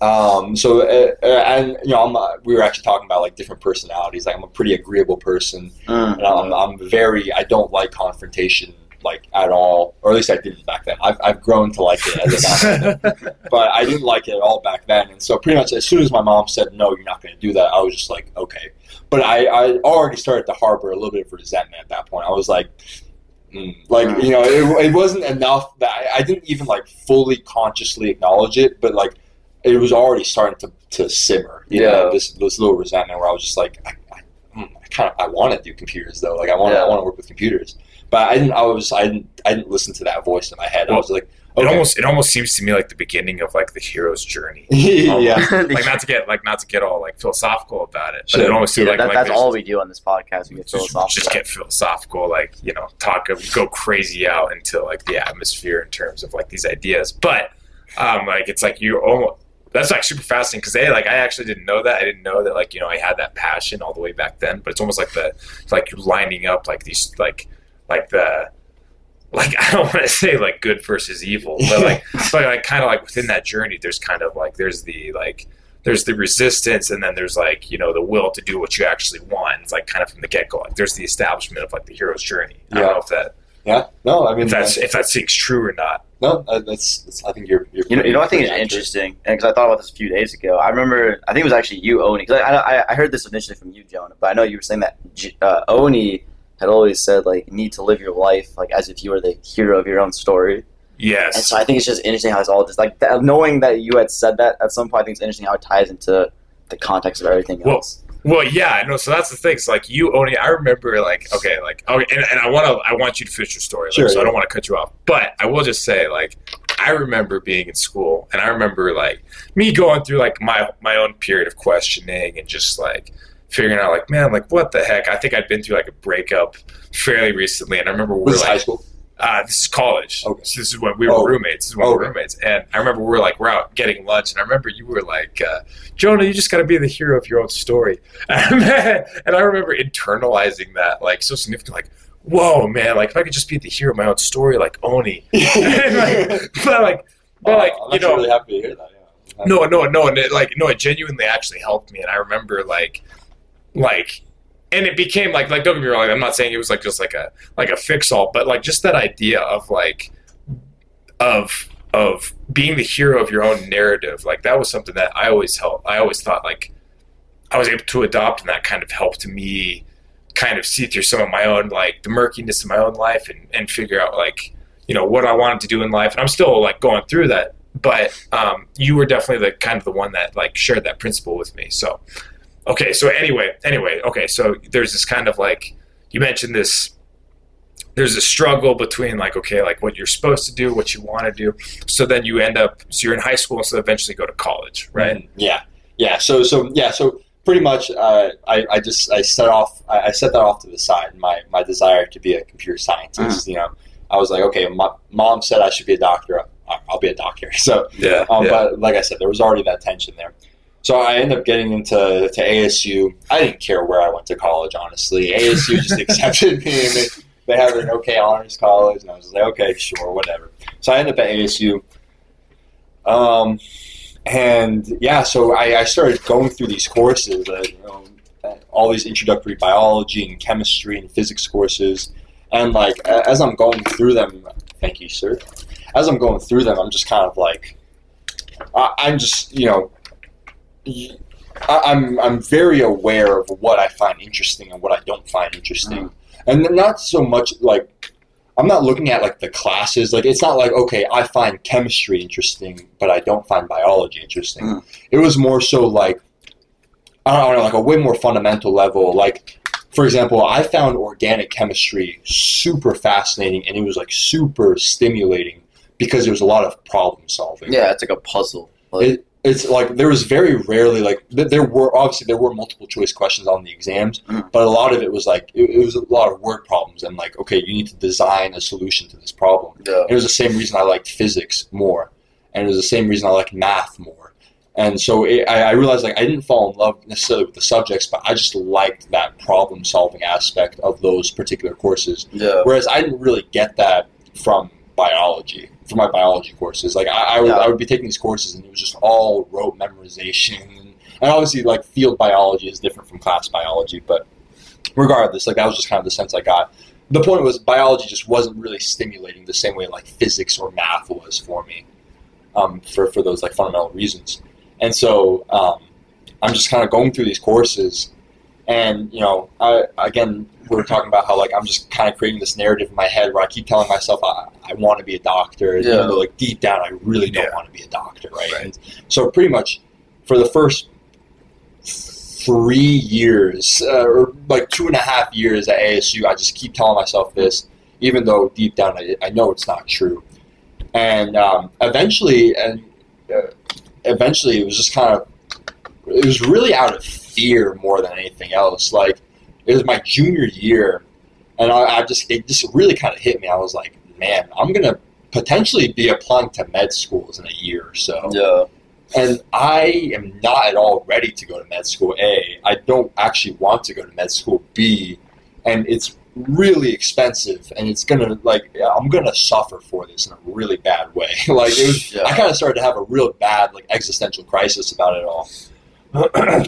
um, so uh, uh, and you know, I'm, uh, we were actually talking about like different personalities. Like I'm a pretty agreeable person, Mm. and I'm, I'm very I don't like confrontation like at all, or at least I didn't back then. I've, I've grown to like it as a but I didn't like it at all back then. And so pretty much as soon as my mom said no, you're not going to do that, I was just like okay. But I, I already started to harbor a little bit of resentment at that point. I was like. mm, Like you know, it, it wasn't enough that I, I didn't even like fully consciously acknowledge it, but like it was already starting to, to simmer. You know, Yeah. this this little resentment where I was just like, I, I, mm, I kind of I want to do computers though. Like I want Yeah. I want to work with computers, but I didn't. I was I didn't I didn't listen to that voice in my head. I was like, It almost it almost seems to me like the beginning of like the hero's journey. yeah. Like not to get like not to get all like philosophical about it, but Sure. it almost seems Yeah, like, that, like that's all we do on this podcast. We get just, philosophical. just get philosophical, like you know, talk go crazy out into like the atmosphere in terms of like these ideas. But um, like it's like you almost that's like super fascinating because they like I actually didn't know that I didn't know that like you know I had that passion all the way back then. But it's almost like the like you're lining up like these like like the like I don't want to say like good versus evil, but like but like kind of like within that journey, there's kind of like there's the like there's the resistance and then there's like you know the will to do what you actually want it's like kind of from the get-go like there's the establishment of like the hero's journey i Yeah. don't know if that Yeah. No, I mean if that's if that seems true or not no. uh, That's, that's. I think you're. you're You know, you know, I think it's accurate. interesting because I thought about this a few days ago. I remember, I think it was actually you, Oni. Because I, I, I heard this initially from you, Jonah, but I know you were saying that J- uh, Oni had always said like, you need to live your life like as if you were the hero of your own story. Yes. And so I think it's just interesting how it's all just like that, knowing that you had said that at some point. I think it's interesting how it ties into the context of everything Well, else. well yeah no so that's the thing it's like you only i remember like okay like okay and, and i want to i want you to finish your story like, Sure, so i don't want to cut you off but i will just say like i remember being in school and i remember like me going through like my my own period of questioning and just like figuring out like man like what the heck i think i'd been through like a breakup fairly recently and i remember we were like high school? Uh, this is college. Okay. So this is when we were Oh. roommates. This is when we were roommates. And I remember we were like, we're out getting lunch. And I remember you were like, uh, Jonah, you just got to be the hero of your own story. and I remember internalizing that like so significantly. Like, whoa, man, like if I could just be the hero of my own story, like Oni. and like, but like, but like, Oh, I'm you know, really happy to hear that. Yeah. no, no, no, and it, like no, it genuinely actually helped me, and I remember like, like, and it became like, like don't get me wrong, I'm not saying it was like just like a like a fix all, but like just that idea of like, of of being the hero of your own narrative, like that was something that I always helped. I always thought like I was able to adopt, and that kind of helped me kind of see through some of my own like the murkiness of my own life and and figure out like you know what I wanted to do in life, and I'm still like going through that but um, you were definitely the kind of the one that like shared that principle with me. So, okay. So anyway, anyway, okay. So there's this kind of like you mentioned this. There's a struggle between like okay, like what you're supposed to do, what you want to do. So then you end up. So you're in high school, and so eventually go to college, right? Mhm. Yeah, yeah. So, so yeah. So pretty much, uh, I, I just I set off. I, I set that off to the side. My my desire to be a computer scientist. You know, I was like, okay, my mom said I should be a doctor. I'll I'll be a doctor. So, Yeah. um, yeah. but like I said, there was already that tension there. So I ended up getting into to ASU. I didn't care where I went to college, honestly. ASU just accepted me, and they, they have an okay honors college, and I was like, okay, sure, whatever. So I ended up at ASU. Um, and yeah, so I, I started going through these courses, uh, you know, all these introductory biology and chemistry and physics courses, and like as I'm going through them, thank you, sir. As I'm going through them, I'm just kind of like, I, I'm just you know, I'm I'm very aware of what I find interesting and what I don't find interesting, and not so much like I'm not looking at like the classes. Like it's not like okay, I find chemistry interesting, but I don't find biology interesting. Mm. It was more so like I don't know, like a way more fundamental level. Like for example, I found organic chemistry super fascinating, and it was like super stimulating. because there was a lot of problem solving. Yeah, it's like a puzzle. Like, It, it's like there was very rarely like there were obviously there were multiple choice questions on the exams, Mm. but a lot of it was like it, it was a lot of word problems and like okay, you need to design a solution to this problem. yeah. It was the same reason I liked physics more, and it was the same reason I liked math more. And so it, I, I realized like I didn't fall in love necessarily with the subjects, but I just liked that problem solving aspect of those particular courses. Yeah. Whereas I didn't really get that from biology, from my biology courses. Like I, I, would, Yeah. I would be taking these courses and it was just all rote memorization. And, and obviously, like field biology is different from class biology, but regardless, like that was just kind of the sense I got. The point was biology just wasn't really stimulating the same way like physics or math was for me, um, for for those like fundamental reasons. And so um, I'm just kind of going through these courses, and you know, I, again, we were talking about how like I'm just kind of creating this narrative in my head where I keep telling myself I, I want to be a doctor, Yeah. even though like deep down I really don't Yeah. want to be a doctor, right? Right. And so pretty much for the first three years uh, or like two and a half years at ASU, I just keep telling myself this, even though deep down I, I know it's not true. And um, eventually, and uh, eventually, it was just kind of, it was really out of fear more than anything else. Like it was my junior year, and I, I just it just really kind of hit me. I was like, man, I'm gonna potentially be applying to med schools in a year or so. Yeah. And I am not at all ready to go to med school. A, I don't actually want to go to med school. B, and it's really expensive, and it's gonna like I'm gonna suffer for this in a really bad way. like it was, Yeah. I kind of started to have a real bad like existential crisis about it all.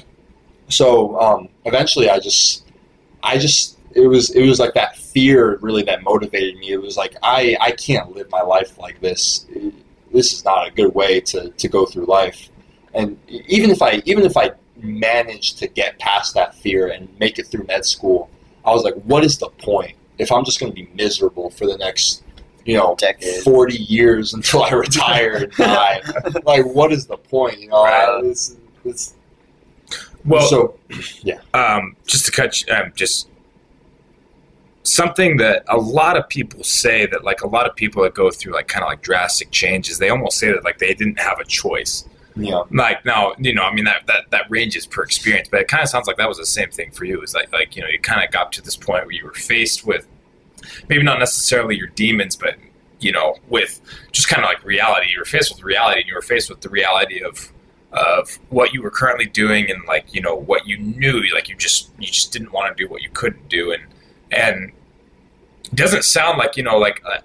so um, eventually, I just, I just, it was it was like that fear really that motivated me. It was like I I can't live my life like this this is not a good way to, to go through life. And even if I even if I managed to get past that fear and make it through med school, I was like, what is the point if I'm just going to be miserable for the next you know Decade. forty years until I retire and die? like, what is the point? You know, Right. it's, it's, Well, so um, just to cut, you- um, just something that a lot of people say that like a lot of people that go through like kind of like drastic changes, they almost say that like they didn't have a choice. you know, Like now, you know, I mean that that that ranges per experience, but it kind of sounds like that was the same thing for you. It's like like you know, you kind of got to this point where you were faced with maybe not necessarily your demons, but you know, with just kind of like reality. You were faced with reality, and you were faced with the reality of of what you were currently doing, and like you know what you knew, like you just you just didn't want to do what you couldn't do, and and it doesn't sound like you know like. Uh,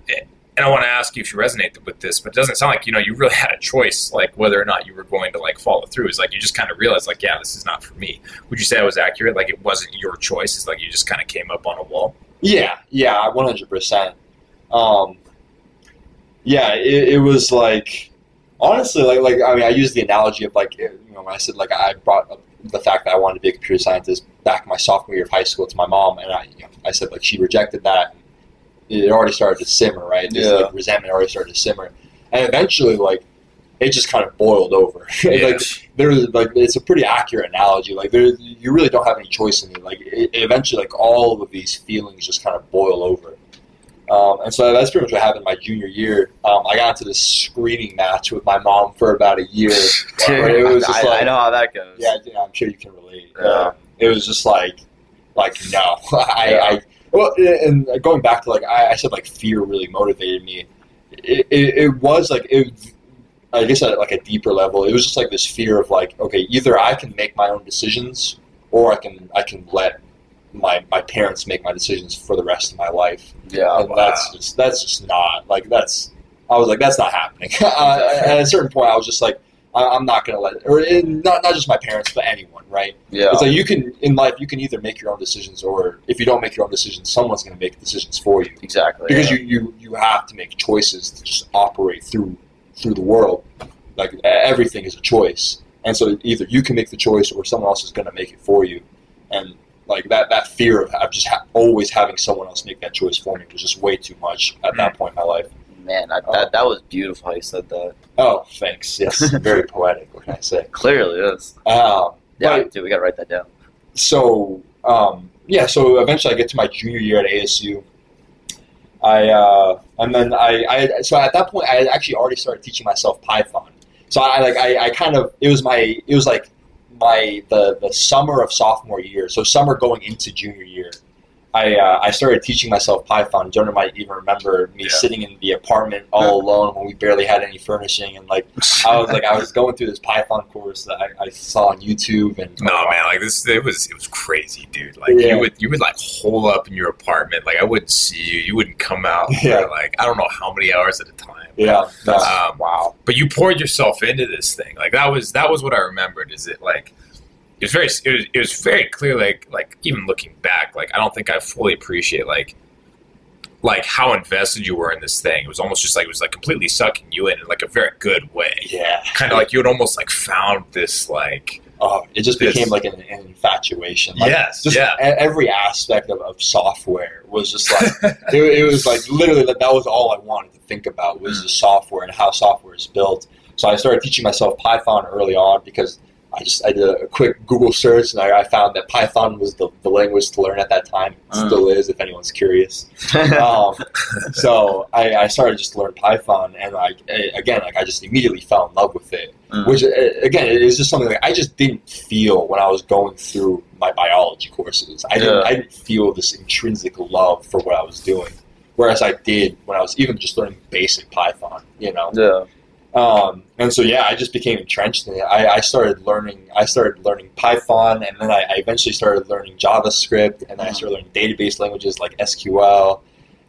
and I want to ask you if you resonate with this, but it doesn't sound like you know you really had a choice, like whether or not you were going to like follow through. It's like you just kind of realized, like, yeah, this is not for me. Would you say I was accurate? Like it wasn't your choice. It's like you just kind of came up on a wall. Yeah, yeah, one hundred percent. Um, yeah, it, it was like honestly, like like I mean, I used the analogy of like you know when I said like I brought up the fact that I wanted to be a computer scientist back my sophomore year of high school to my mom, and I you know, I said like she rejected that. It already started to simmer, right? This, Yeah. like, resentment already started to simmer, and eventually, like it just kind of boiled over. like there's like it's a pretty accurate analogy. Like there, you really don't have any choice in it. Like it, eventually, like all of these feelings just kind of boil over. Um, and so that's pretty much what happened my junior year. Um, I got into this screaming match with my mom for about a year. Where it was just I, like, I know how that goes. yeah, yeah, I'm sure you can relate. Yeah. Um, it was just like, like no, I, Yeah. I, well, and going back to like I, I said, like fear really motivated me. It, it, it was like it. I guess at like a deeper level, it was just like this fear of like, okay, either I can make my own decisions, or I can I can let my my parents make my decisions for the rest of my life. Yeah. and that's just that's just not like that's. I was like, that's not happening. uh, at a certain point, I was just like, I, I'm not gonna let, or in, not not just my parents, but anyone, right? Yeah. It's like you can in life, you can either make your own decisions, or if you don't make your own decisions, someone's gonna make decisions for you exactly. because yeah. you, you you have to make choices to just operate through through the world. Like everything is a choice, and so either you can make the choice or someone else is going to make it for you. And like that that fear of, of just ha- always having someone else make that choice for me was just way too much at that point in my life. Man, I, that that was beautiful how you said that. Oh, thanks. Yes, very poetic. What can I say? Clearly, is. Um, Yeah, Right. dude, we gotta write that down. so um, yeah, so eventually I get to my junior year at ASU. I uh, and then I, I so at that point I had actually already started teaching myself Python. So I like I, I kind of it was my it was like my the the summer of sophomore year. So summer going into junior year. I, uh, I started teaching myself Python. Jonah might even remember me Yeah. sitting in the apartment all alone when we barely had any furnishing, and like I was like I was going through this Python course that I, I saw on YouTube, and No man, like this, it was it was crazy, dude. Like Yeah. you would you would like hole up in your apartment. Like I wouldn't see you. You wouldn't come out Yeah. for like I don't know how many hours at a time. Yeah, Um, Wow. but you poured yourself into this thing. Like that was that was what I remembered. Is it like it was very it was, it was very clear. Like like even looking back, like I don't think I fully appreciate like like how invested you were in this thing. It was almost just like it was like completely sucking you in in like a very good way. yeah. Kind of like you had almost like found this like Oh, it just became like an, an infatuation. Like, yes just yeah. every aspect of, of software was just like it, it was like literally that, that was all I wanted to think about was Mm. the software and how software is built. So I started teaching myself Python early on because I just I did a quick Google search and I, I found that Python was the, the language to learn at that time. It Mm. still is if anyone's curious. um, so I, I started just to learn Python and like eh, again like I just immediately fell in love with it Mm. which uh, again it is just something that I just didn't feel when I was going through my biology courses. I didn't Yeah. I didn't feel this intrinsic love for what I was doing, whereas I did when I was even just learning basic Python. You know, yeah. Um, and so yeah, I just became entrenched in it. I, I started learning. I started learning Python, and then I, I eventually started learning JavaScript, and then I Mhm. started learning database languages like SQL,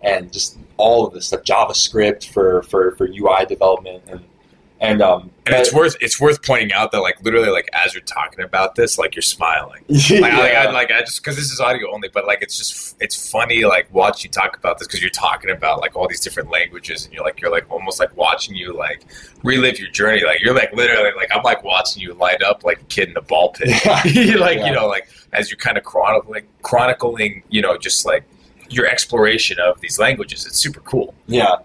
and just all of this stuff. JavaScript for for, for UI development, and and um, And it's but- worth it's worth pointing out that like literally like as you're talking about this, like you're smiling. yeah. Like, I, like, I, like I just because this is audio only, but like it's just it's funny like watch you talk about this because you're talking about like all these different languages and you're like you're like almost like watching you like relive your journey. Like you're like literally like I'm like watching you light up like a kid in a ball pit. like Yeah. you know like as you're kind of chronicling chronicling you know just like your exploration of these languages. It's super cool. Yeah,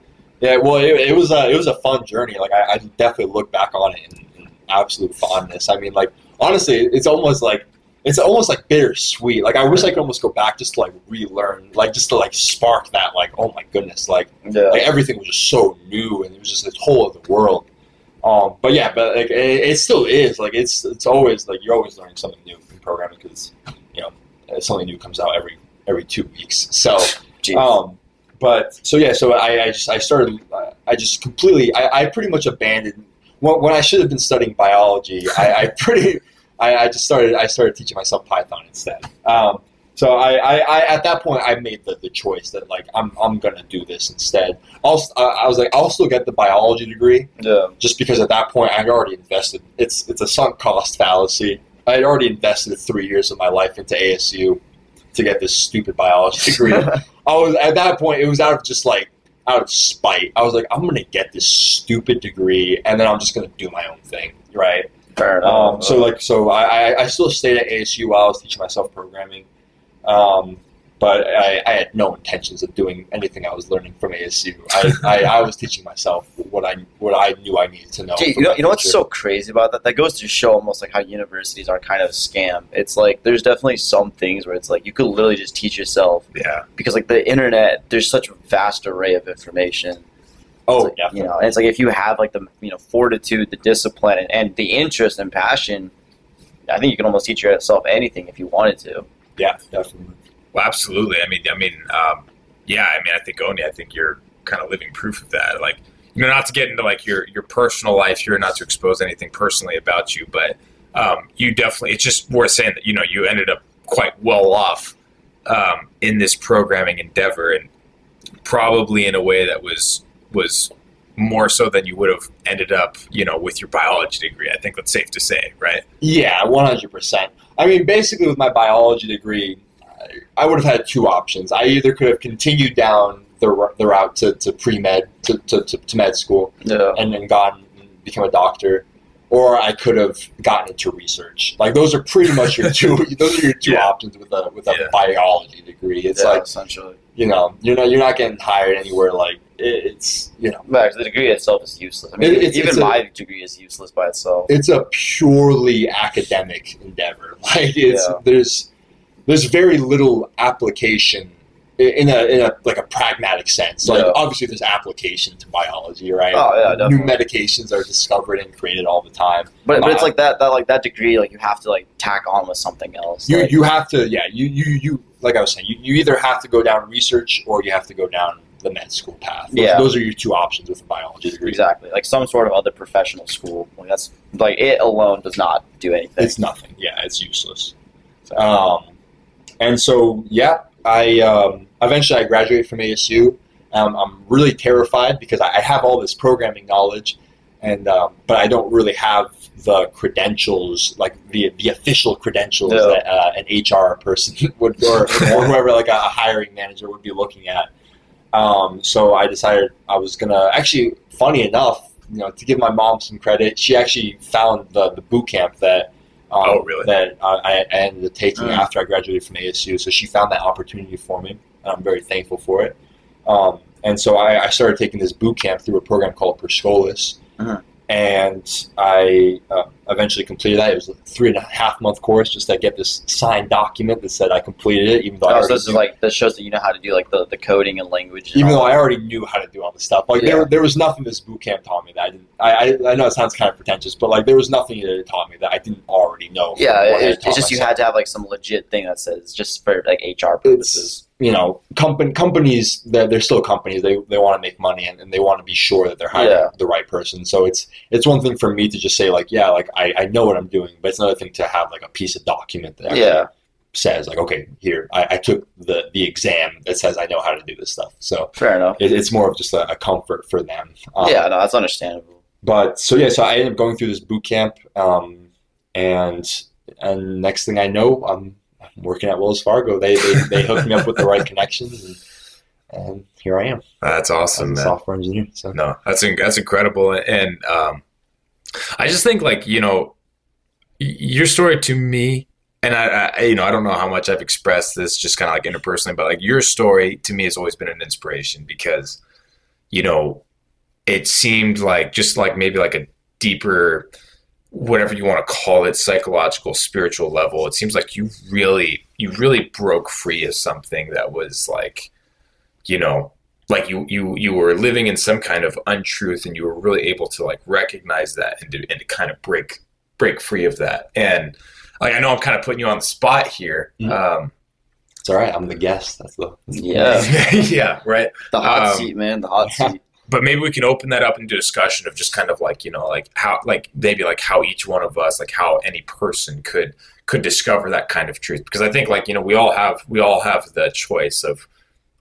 yeah. Well, it, it was a it was a fun journey. Like I, I definitely look back on it in, in absolute fondness. I mean, like honestly, it's almost like it's almost like bittersweet. Like I wish I could almost go back just to like relearn, like just to like spark that. Like oh my goodness, like Yeah. like everything was just so new and it was just this whole other world. Um, but yeah, but like it, it still is. Like it's it's always like you're always learning something new in programming because you know something new comes out every every two weeks. So. Jeez. Um, but so yeah, so I, I just I started I just completely I, I pretty much abandoned when, when I should have been studying biology. I, I pretty I, I just started I started teaching myself Python instead. Um, so I, I, I at that point I made the, the choice that like I'm I'm gonna do this instead. I'll, I I was like I'll still get the biology degree yeah. just because at that point I had already invested. It's it's a sunk cost fallacy. I had already invested three years of my life into ASU to get this stupid biology degree. I was at that point. It was out of just like out of spite. I was like, I'm gonna get this stupid degree, and then I'm just gonna do my own thing, right? Fair enough. Um, so like, so I, I still stayed at ASU while I was teaching myself programming, um, but I, I had no intentions of doing anything I was learning from ASU. I, I, I was teaching myself what I what I knew I needed to know. For you know, you know what's so crazy about that? That goes to show almost like how universities are kind of a scam. It's like there's definitely some things where it's like you could literally just teach yourself Yeah. because like the internet, there's such a vast array of information. oh like, yeah, you know, and it's like if you have like the you know fortitude, the discipline, and, and the interest and passion, I think you can almost teach yourself anything if you wanted to. yeah, definitely. Well, absolutely. I mean, I mean, um, yeah. I mean, I think Oni. I think you're kind of living proof of that. Like, you know, not to get into like your your personal life here, not to expose anything personally about you, but um, you definitely. It's just worth saying that you know you ended up quite well off um, in this programming endeavor, and probably in a way that was was more so than you would have ended up, you know, with your biology degree. I think that's safe to say, right? Yeah, one hundred percent. I mean, basically, with my biology degree, I- would have had two options. I either could have continued down the, the route to, to pre med to, to, to, med school Yeah. and then gone and become a doctor, or I could have gotten into research. Like those are pretty much your two. those are your two Yeah. options with a with a Yeah. biology degree. It's like essentially. you know you're not you're not getting hired anywhere. Like it's you know Max, the degree itself is useless. I mean, It- it's- even it's a- my degree is useless by itself. it's a purely academic endeavor. Like it's there's there's very little application in a in a like a pragmatic sense. Like Yeah. obviously, there's application to biology, right? Oh, yeah, New medications are discovered and created all the time. But, but it's Uh, like that that like that degree like you have to like tack on with something else. You like, you have to yeah you you you like I was saying you, you either have to go down research or you have to go down the med school path. Those, Yeah. those are your two options with a biology degree. exactly like some sort of other professional school. Like that's like it alone does not do anything. It's nothing. Yeah, it's useless. Um, and so yeah, I um, eventually I graduated from ASU. Um, I'm really terrified because I have all this programming knowledge, and um, but I don't really have the credentials, like the the official credentials Yeah. that uh, an HR person would or, or whoever like a, a hiring manager would be looking at. Um, so I decided I was gonna actually, funny enough, you know, to give my mom some credit, she actually found the the boot camp that. Um, Oh, really? That I, I ended up taking Mm. after I graduated from ASU. So she found that opportunity for me, and I'm very thankful for it. Um, and so I, I started taking this boot camp through a program called Per Scholas. Mhm. And I uh, eventually completed that. It was a three and a half month course just to get this signed document that said I completed it, even though I Oh, already so this knew- like this shows that you know how to do like the, the coding and language. And even though I already knew how to do all this stuff. Like Yeah. there, there was nothing this boot camp taught me that I didn't. I, I, I know it sounds kind of pretentious, but like there was nothing that it taught me that I didn't already know. yeah, it, it's just you had to have like some legit thing that says just for like HR purposes. It's you know, company companies they're, they're still companies. They they want to make money and, and they want to be sure that they're hiring Yeah. the right person. So it's it's one thing for me to just say like, yeah, like I, I know what I'm doing, but it's another thing to have like a piece of document that Yeah, says like, okay, here I, I took the the exam that says I know how to do this stuff. So fair enough. it, it's more of just a, a comfort for them. Um, yeah, no, that's understandable. but so yeah, so I ended up going through this boot camp, um, and and next thing I know, I'm working at Wells Fargo. They, they they hooked me up with the right connections, and, and here I am, That's awesome, as a man. software engineer. So No, that's in- that's incredible, and um, I just think like you know, your story to me, and I, I you know I don't know how much I've expressed this just kind of like interpersonally, but like your story to me has always been an inspiration because, you know, it seemed like just like maybe like a deeper, whatever you want to call it, psychological, spiritual level. It seems like you really you really broke free of something that was like, you know, like you you you were living in some kind of untruth and you were really able to like recognize that and to, and to kind of break break free of that and like i know i'm kind of putting you on the spot here Mhm. um it's all right. I'm the guest. That's the Yeah, yeah right the hot Um, seat, man. The hot seat. But maybe we can open that up into discussion of just kind of like you know like how like maybe like how each one of us like how any person could could discover that kind of truth. Because i think like you know we all have we all have the choice of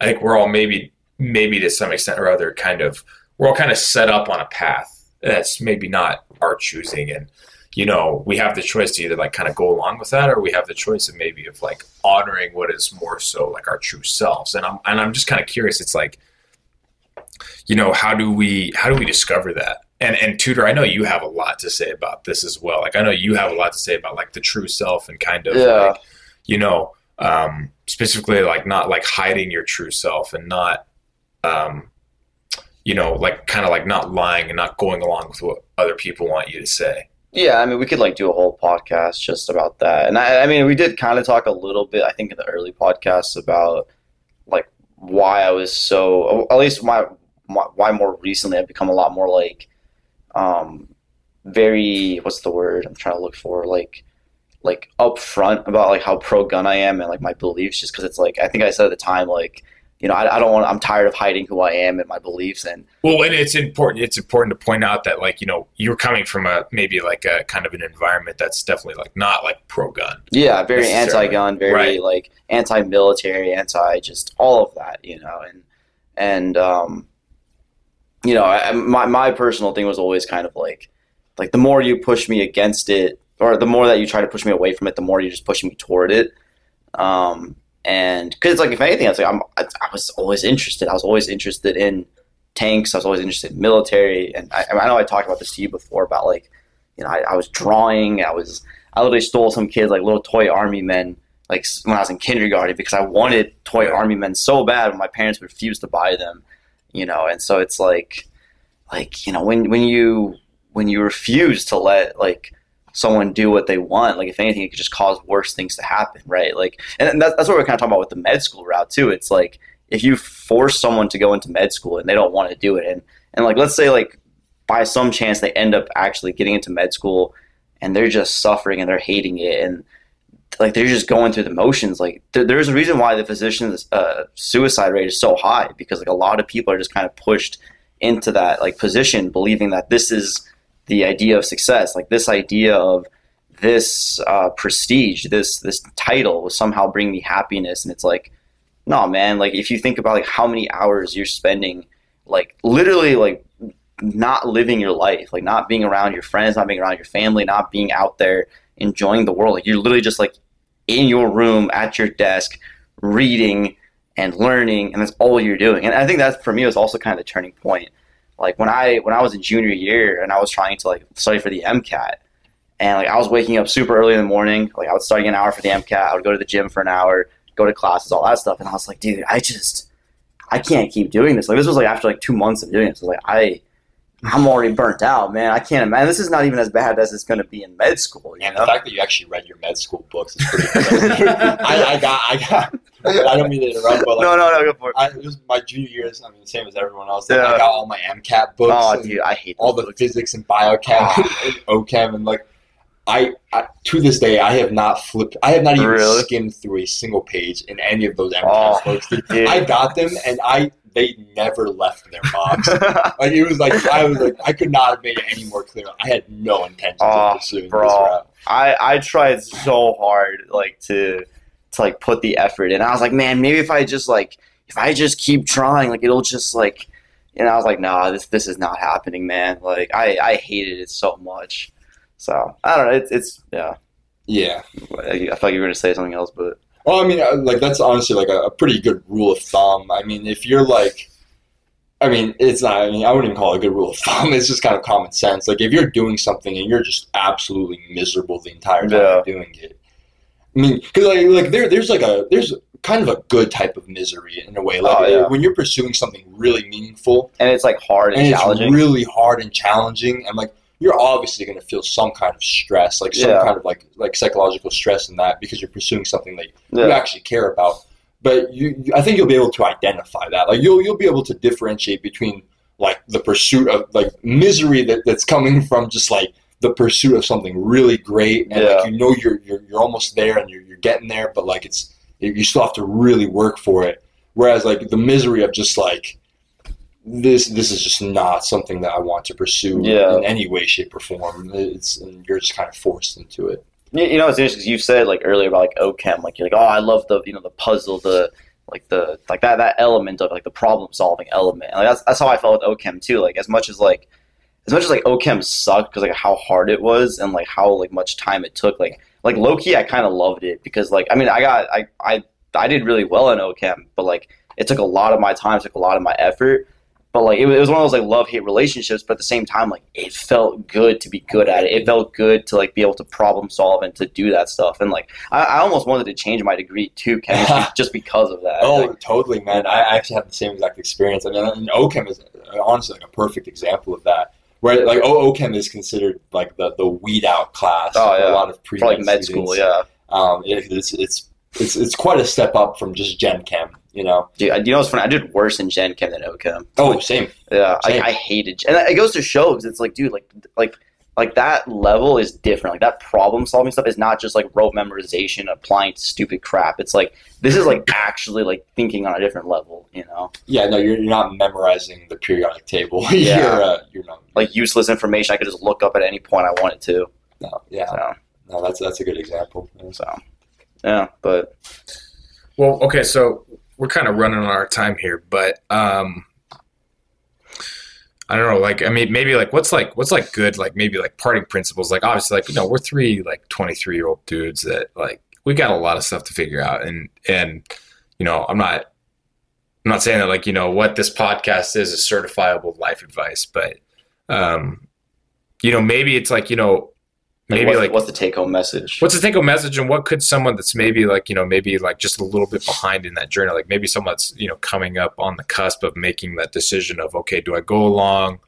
i think we're all maybe maybe to some extent or other kind of we're all kind of set up on a path that's maybe not our choosing. And you know we have the choice to either like kind of go along with that or we have the choice of maybe of like honoring what is more so like our true selves. And i'm and i'm just kind of curious. It's like you know how do we how do we discover that and and tutor i know you have a lot to say about this as well like i know you have a lot to say about like the true self and kind of Yeah. like you know um specifically like not like hiding your true self and not um you know like kind of like not lying and not going along with what other people want you to say Yeah, I mean, we could like do a whole podcast just about that. And I, I mean, we did kind of talk a little bit, I think, in the early podcasts about like why I was so, at least my why more recently I've become a lot more like, um, very what's the word I'm trying to look for, like, like upfront about like how pro gun I am and like my beliefs, just because it's like I think I said at the time like. You know, I, I don't want. I'm tired of hiding who I am and my beliefs, and Well, and it's important. It's important to point out that, like, you know, you're coming from a maybe like a kind of an environment that's definitely like not like pro gun. Yeah, very anti-gun, very Right. like anti-military, anti just all of that, you know, and and um, you know, I, my my personal thing was always kind of like like the more you push me against it, or the more that you try to push me away from it, the more you're just pushing me toward it. Um, and because like if anything, I was like I'm I, I was always interested. I was always interested in tanks. I was always interested in military, and I, I know I talked about this to you before about like you know I, I was drawing. I was I literally stole some kids like little toy army men like when I was in kindergarten because I wanted toy army men so bad, but my parents refused to buy them. You know, and so it's like like you know when when you when you refuse to let like someone do what they want, like if anything, it could just cause worse things to happen, right? Like, and that's, that's what we're kind of talking about with the med school route too. It's like if you force someone to go into med school and they don't want to do it, and and like let's say like by some chance they end up actually getting into med school and they're just suffering and they're hating it and like they're just going through the motions. Like there, there's a reason why the physician's uh, suicide rate is so high because like a lot of people are just kind of pushed into that like position believing that this is the idea of success. Like this idea of this uh, prestige this this title will somehow bring me happiness. And it's like no man. Like if you think about like how many hours you're spending like literally like not living your life like not being around your friends not being around your family not being out there enjoying the world. Like you're literally just like in your room at your desk reading and learning and that's all you're doing. And i think that for me was also kind of the turning point. Like when i when i was in junior year and i was trying to like study for the mcat and like i was waking up super early in the morning like i was studying an hour for the mcat i would go to the gym for an hour go to classes all that stuff and i was like dude i just i can't keep doing this. Like this was like after like two months of doing this. Like i I'm already burnt out, man. I can't imagine. This is not even as bad as it's going to be in med school. You And know? the fact that you actually read your med school books is pretty. I, I got, I got, I don't mean to interrupt, but like, no, no, no, go for it. I, it was my junior years. I mean, same as everyone else. Yeah. I got all my MCAT books, Oh, dude, I hate all the books. physics and biochem ah. and OChem, and like, I, I to this day I have not flipped. I have not even Really? skimmed through a single page in any of those MCAT Oh, books. Dude. I got them, and I they never left their box. like it was like I was like I could not have made it any more clear. I had no intention Oh, of ah, pursuing bro. this route. I I tried so hard like to to like put the effort in. I was like, man, maybe if I just like if I just keep trying, like it'll just like. And I was like, nah, this this is not happening, man. Like I I hated it so much. So I don't know. It's it's yeah. Yeah. I thought you were gonna say something else, but Well, I mean, uh, like that's honestly like a, a pretty good rule of thumb. I mean, if you're like, I mean, it's not. I mean, I wouldn't even call it a good rule of thumb. It's just kind of common sense. Like if you're doing something and you're just absolutely miserable the entire time Yeah. you're doing it. I mean, because like, like there, there's like a there's kind of a good type of misery in a way. Like Oh, yeah. when you're pursuing something really meaningful and it's like hard and, and it's challenging. really hard and challenging, and like you're obviously going to feel some kind of stress, like some Yeah. kind of like like psychological stress in that because you're pursuing something that you actually care about. But you, you- I think you'll be able to identify that. Like you'll you'll be able to differentiate between like the pursuit of like misery that, that's coming from just like the pursuit of something really great and Yeah. like you know you're you're, you're almost there and you're, you're getting there, but like it's you still have to really work for it. Whereas like the misery of just like this this is just not something that I want to pursue Yeah. in any way, shape, or form. It's and you're just kind of forced into it. You, you know, it's interesting you said like earlier about like OChem, like you're like, oh, I love the you know the puzzle, the like the like that that element of like the problem solving element. And, like, that's that's how I felt with OChem too. Like as much as like as much as like OChem sucked because like how hard it was and like how like much time it took. Like like low key, I kind of loved it because like I mean I got I I I did really well in OChem, but like it took a lot of my time, took a lot of my effort. But like it was, it was one of those like love hate relationships, but at the same time, like it felt good to be good at it. It felt good to like be able to problem solve and to do that stuff. And like I, I almost wanted to change my degree to chemistry just because of that. Oh, Like, totally, man. I actually have the same exact experience. I mean, and OChem is honestly like a perfect example of that. Where like O OChem is considered like the, the weed out class Oh, yeah. a lot of pre like med school, yeah. Um, it, it's it's it's it's quite a step up from just Gen Chem. You know. Dude, I- you know what's funny? I did worse in Gen Chem than OChem. Oh, same. Yeah, Same. I, I hated, and it goes to show because it's like, dude, like, like, like that level is different. Like that problem solving stuff is not just like rote memorization, applying to stupid crap. It's like this is like actually like thinking on a different level. You know, Yeah, no, you're, you're not memorizing the periodic table. Yeah. you're uh, you're not. like useless information I could just look up at any point I wanted to. No, yeah, So, no, that's that's a good example. so yeah, but Well, okay, so we're kind of running on our time here, but um, I don't know. Like, I mean, maybe like what's like what's like good, like maybe like parting principles. Like, obviously, like you know, we're three like twenty three year old dudes that like we got a lot of stuff to figure out, and and you know, I'm not I'm not saying that like you know what this podcast is is certifiable life advice, but um, you know, maybe it's like you know. Like, Maybe what's, like what's the take home message? What's the take home message, and what could someone that's maybe like you know maybe like just a little bit behind in that journey, like maybe someone that's you know coming up on the cusp of making that decision of okay, do I go along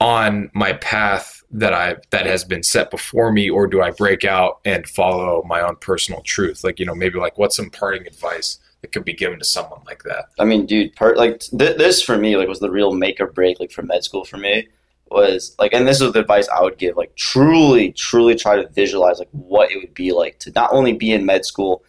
on my path that I that has been set before me, or do I break out and follow my own personal truth? Like you know, maybe like what's some parting advice that could be given to someone like that? I mean, dude, part like th- this for me like was the real make or break like for med school for me was like, and this is the advice I would give: like, truly, truly try to visualize like what it would be like to not only be in med school,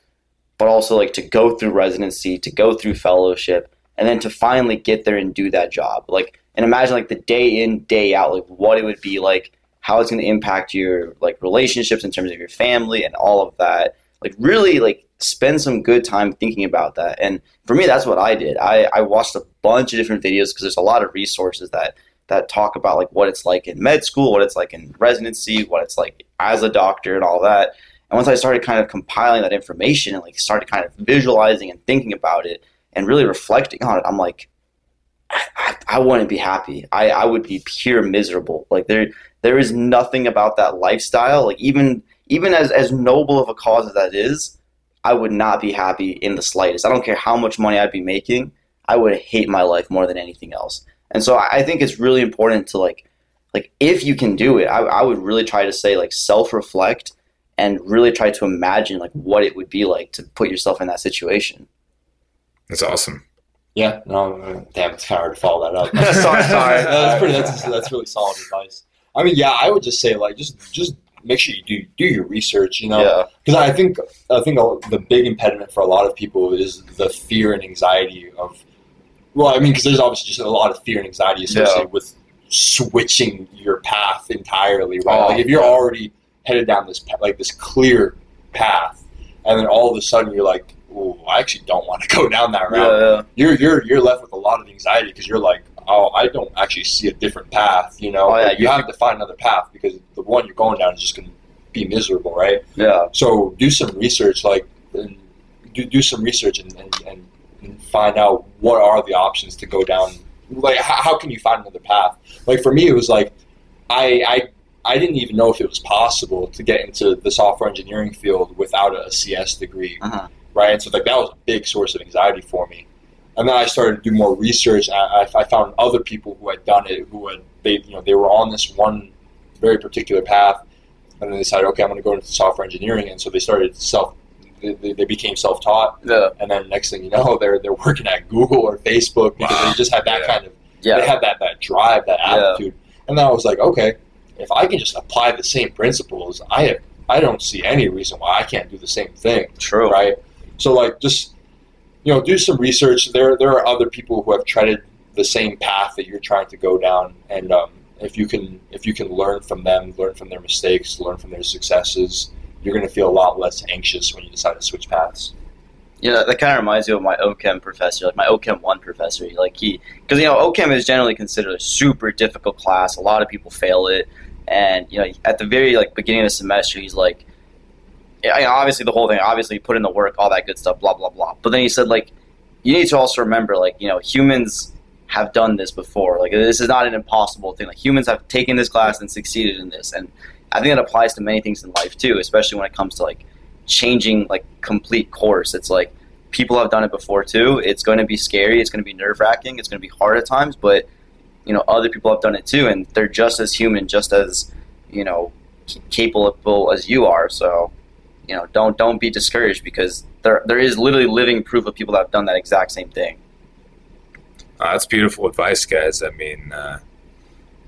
but also like to go through residency, to go through fellowship, and then to finally get there and do that job. Like, and imagine like the day in, day out, like what it would be like, how it's going to impact your like relationships in terms of your family and all of that. Like, really, like spend some good time thinking about that. And for me, that's what I did. I, I watched a bunch of different videos because there's a lot of resources that that talk about like what it's like in med school, what it's like in residency, what it's like as a doctor, and all that. And once I started kind of compiling that information and like started kind of visualizing and thinking about it and really reflecting on it, I'm like, I, I, wouldn't be happy. I, I would be pure miserable. Like there there is nothing about that lifestyle. Like even even as as noble of a cause as that is, I would not be happy in the slightest. I don't care how much money I'd be making. I would hate my life more than anything else. And so I think it's really important to like like if you can do it, I, I would really try to say like self reflect and really try to imagine like what it would be like to put yourself in that situation. That's awesome. Yeah, no, damn, it's kind of hard to follow that up. Sorry, sorry. that's pretty. That's that's really solid advice. I mean, yeah, I would just say like just just make sure you do do your research. You know, Yeah. because I think I think the big impediment for a lot of people is the fear and anxiety of. Well, I mean, because there's obviously just a lot of fear and anxiety associated with switching your path entirely, right? Oh, like if you're yeah. already headed down this like this clear path, and then all of a sudden you're like, "Oh, I actually don't want to go down that route." Yeah, You're you're you're left with a lot of anxiety because you're like, "Oh, I don't actually see a different path," you know. Oh, yeah, you have to find another path because the one you're going down is just going to be miserable, right? yeah. So do some research, like and do do some research and, and, and, and find out what are the options to go down. Like how, how can you find another path? Like for me, it was like I I I didn't even know if it was possible to get into the software engineering field without a CS degree, Uh-huh. right? And so like that was a big source of anxiety for me. And then I started to do more research. And I, I found other people who had done it, who had they you know they were on this one very particular path, and then they decided, okay, I'm going to go into software engineering, and so they started self. They, they became self-taught, Yeah. and then next thing you know, they're they're working at Google or Facebook because Wow. they just had that Yeah. kind of Yeah. they had that that drive, that attitude. And then I was like, okay, if I can just apply the same principles, I I don't see any reason why I can't do the same thing, True. right? So like, just you know, do some research. There there are other people who have treaded the same path that you're trying to go down, and um, if you can if you can learn from them, learn from their mistakes, learn from their successes, you're going to feel a lot less anxious when you decide to switch paths. Yeah, that, that kind of reminds me of my OChem professor, like my OChem one professor. He, like he, because you know OChem is generally considered a super difficult class. A lot of people fail it, and you know at the very like beginning of the semester, he's like, you know, obviously the whole thing, obviously put in the work, all that good stuff, blah blah blah. But then he said like, you need to also remember like you know humans have done this before. Like this is not an impossible thing. Like humans have taken this class and succeeded in this, and I think that applies to many things in life too, especially when it comes to like changing like complete course. It's like people have done it before too. It's going to be scary. It's going to be nerve wracking. It's going to be hard at times, but you know other people have done it too, and they're just as human, just as you know capable as you are. So you know don't don't be discouraged because there there is literally living proof of people that have done that exact same thing. Uh, that's beautiful advice, guys. I mean, uh,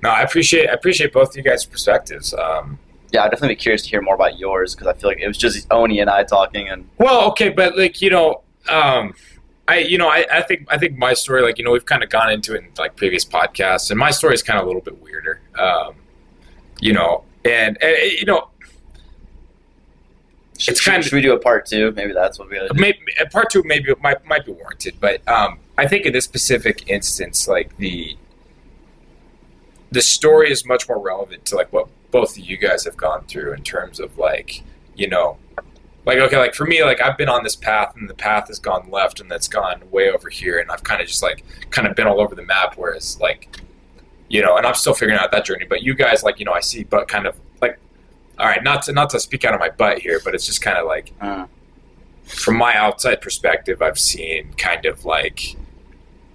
no, I appreciate I appreciate both of you guys' perspectives. Um, Yeah, I'd definitely be curious to hear more about yours because I feel like it was just Oni and I talking, and well, okay, but like you know, um, I you know I, I think I think my story, like you know, we've kind of gone into it in like previous podcasts, and my story is kind of a little bit weirder. Um, you know, and, and you know, should, It's should- kind of- should we do a part two? Maybe that's what we maybe part two maybe might might be warranted, but um, I think in this specific instance, like the the story is much more relevant to like what both of you guys have gone through in terms of like you know like okay like for me like i've been on this path and the path has gone left and that's gone way over here and i've kind of just like kind of been all over the map whereas like you know and i'm still figuring out that journey but you guys like you know i see but kind of like all right not to not to speak out of my butt here but it's just kind of like Uh, from my outside perspective i've seen kind of like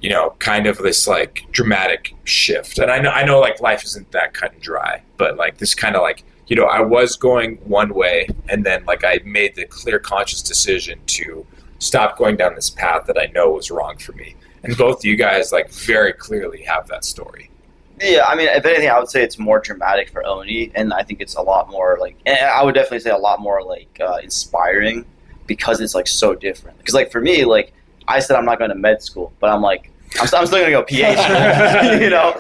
you know, kind of this like dramatic shift. And I know, I know, like life isn't that cut and dry, but like this kind of like, you know, I was going one way, and then like I made the clear, conscious decision to stop going down this path that I know was wrong for me. And both you guys like very clearly have that story. Yeah, I mean, if anything, I would say it's more dramatic for Oni, and I think it's a lot more like I would definitely say a lot more like uh, inspiring because it's like so different. Because like for me, like I said, I'm not going to med school, but I'm like I'm, st- I'm still going to go PA school, you know.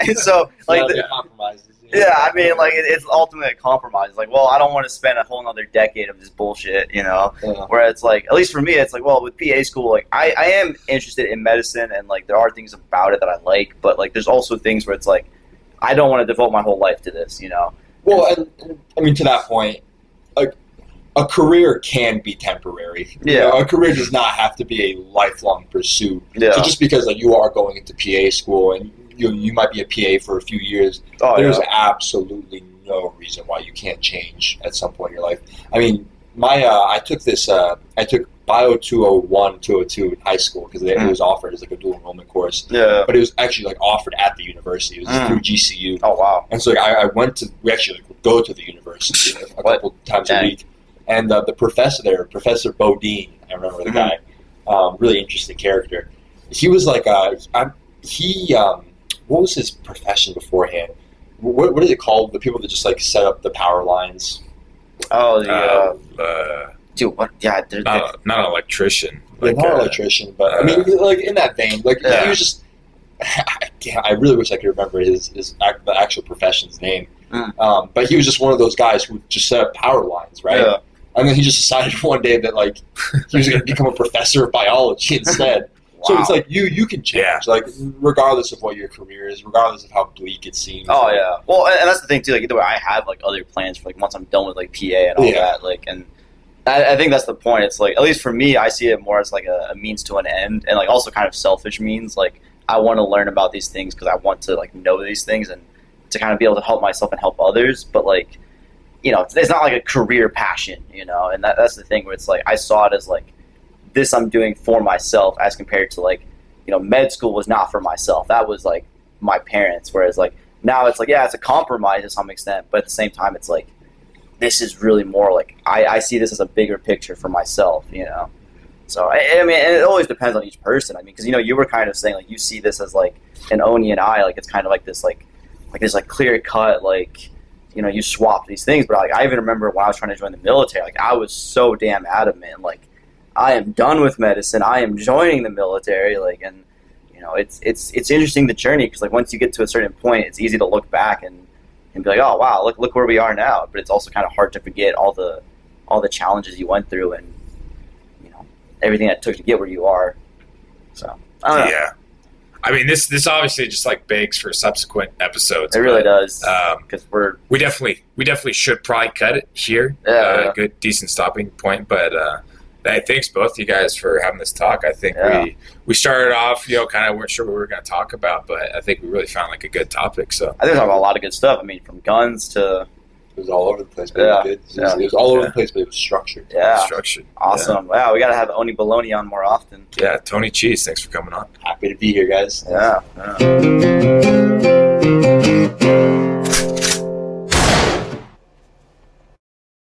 and so like Yeah, the- the compromises. you yeah, I mean, like it, it's ultimately a compromise. Like, well, I don't want to spend a whole another decade of this bullshit, you know. Yeah. Where it's like, at least for me, it's like, well, with PA school, like I, I am interested in medicine, and like there are things about it that I like, but like there's also things where it's like, I don't want to devote my whole life to this, you know. Well, and, and, I mean, to that point, a, a career can be temporary. You Yeah. know, a career does not have to be a lifelong pursuit. Yeah. So just because like you are going into PA school and you you might be a PA for a few years, oh, there's yeah. absolutely no reason why you can't change at some point in your life. I mean, my uh, I took this uh, I took Bio 201, 202 in high school because it Mm. was offered as like a dual enrollment course, yeah. but it was actually like offered at the university. It was Mm. through GCU. Oh wow. And so like, I, I went to, we actually like, go to the university a couple times a week. And uh, the professor there, Professor Bodine, I remember the Mhm. guy, um, really interesting character. He was like, uh, I'm, he, um, what was his profession beforehand? What, what is it called? The people that just like set up the power lines. Oh the uh, Uh, uh, dude, what? Yeah, there, not, a, not an electrician. Like, Like, not an uh, electrician, but I mean, like in that vein, like Yeah. he was just. I can't- I really wish I could remember his, his ac- the actual profession's name, Mm. um, but he was just one of those guys who just set up power lines, right? Yeah. And then he just decided one day that like he was going to become a professor of biology instead. So it's like you you can change, Yeah. like regardless of what your career is, regardless of how bleak it seems. Oh yeah. Well, and, and that's the thing too. Like either way, I have like other plans for like once I'm done with like PA and all Yeah. that. Like, and I, I think that's the point. It's like at least for me, I see it more as like a, a means to an end, and like also kind of selfish means. Like I want to learn about these things because I want to like know these things and to kind of be able to help myself and help others. But like, you know, it's, not like a career passion, you know. And that, that's the thing where it's like I saw it as like this I'm doing for myself as compared to like you know med school was not for myself. That was like my parents. Whereas like now it's like yeah it's a compromise to some extent but at the same time it's like this is really more like i, I see this as a bigger picture for myself you know so i, I mean it always depends on each person i mean because you know you were kind of saying like you see this as like an oni and i like it's kind of like this like like this like clear cut like you know you swap these things but like i even remember when i was trying to join the military like i was so damn adamant like i am done with medicine i am joining the military like and you know it's it's it's interesting the journey because like once you get to a certain point it's easy to look back and and be like oh wow look look where we are now but it's also kind of hard to forget all the all the challenges you went through and you know everything that took to get where you are so yeah. I mean, this this obviously just like begs for subsequent episodes. it really but, does Um, because we're we definitely we definitely should probably cut it here. Yeah, uh, yeah. good decent stopping point. But uh, hey, thanks both of you guys for having this talk. I think Yeah. we we started off, you know, kind of weren't sure what we were going to talk about, but I think we really found like a good topic. So i think we're about a lot of good stuff i mean from guns to it was all over the place, but yeah. it was. It was, yeah. it was all over the place, but it was structured. Yeah. Structured. Awesome. Wow, we got to have Oni Bologna on more often. Yeah, Tony Cheese, thanks for coming on. Happy to be here, guys. yeah.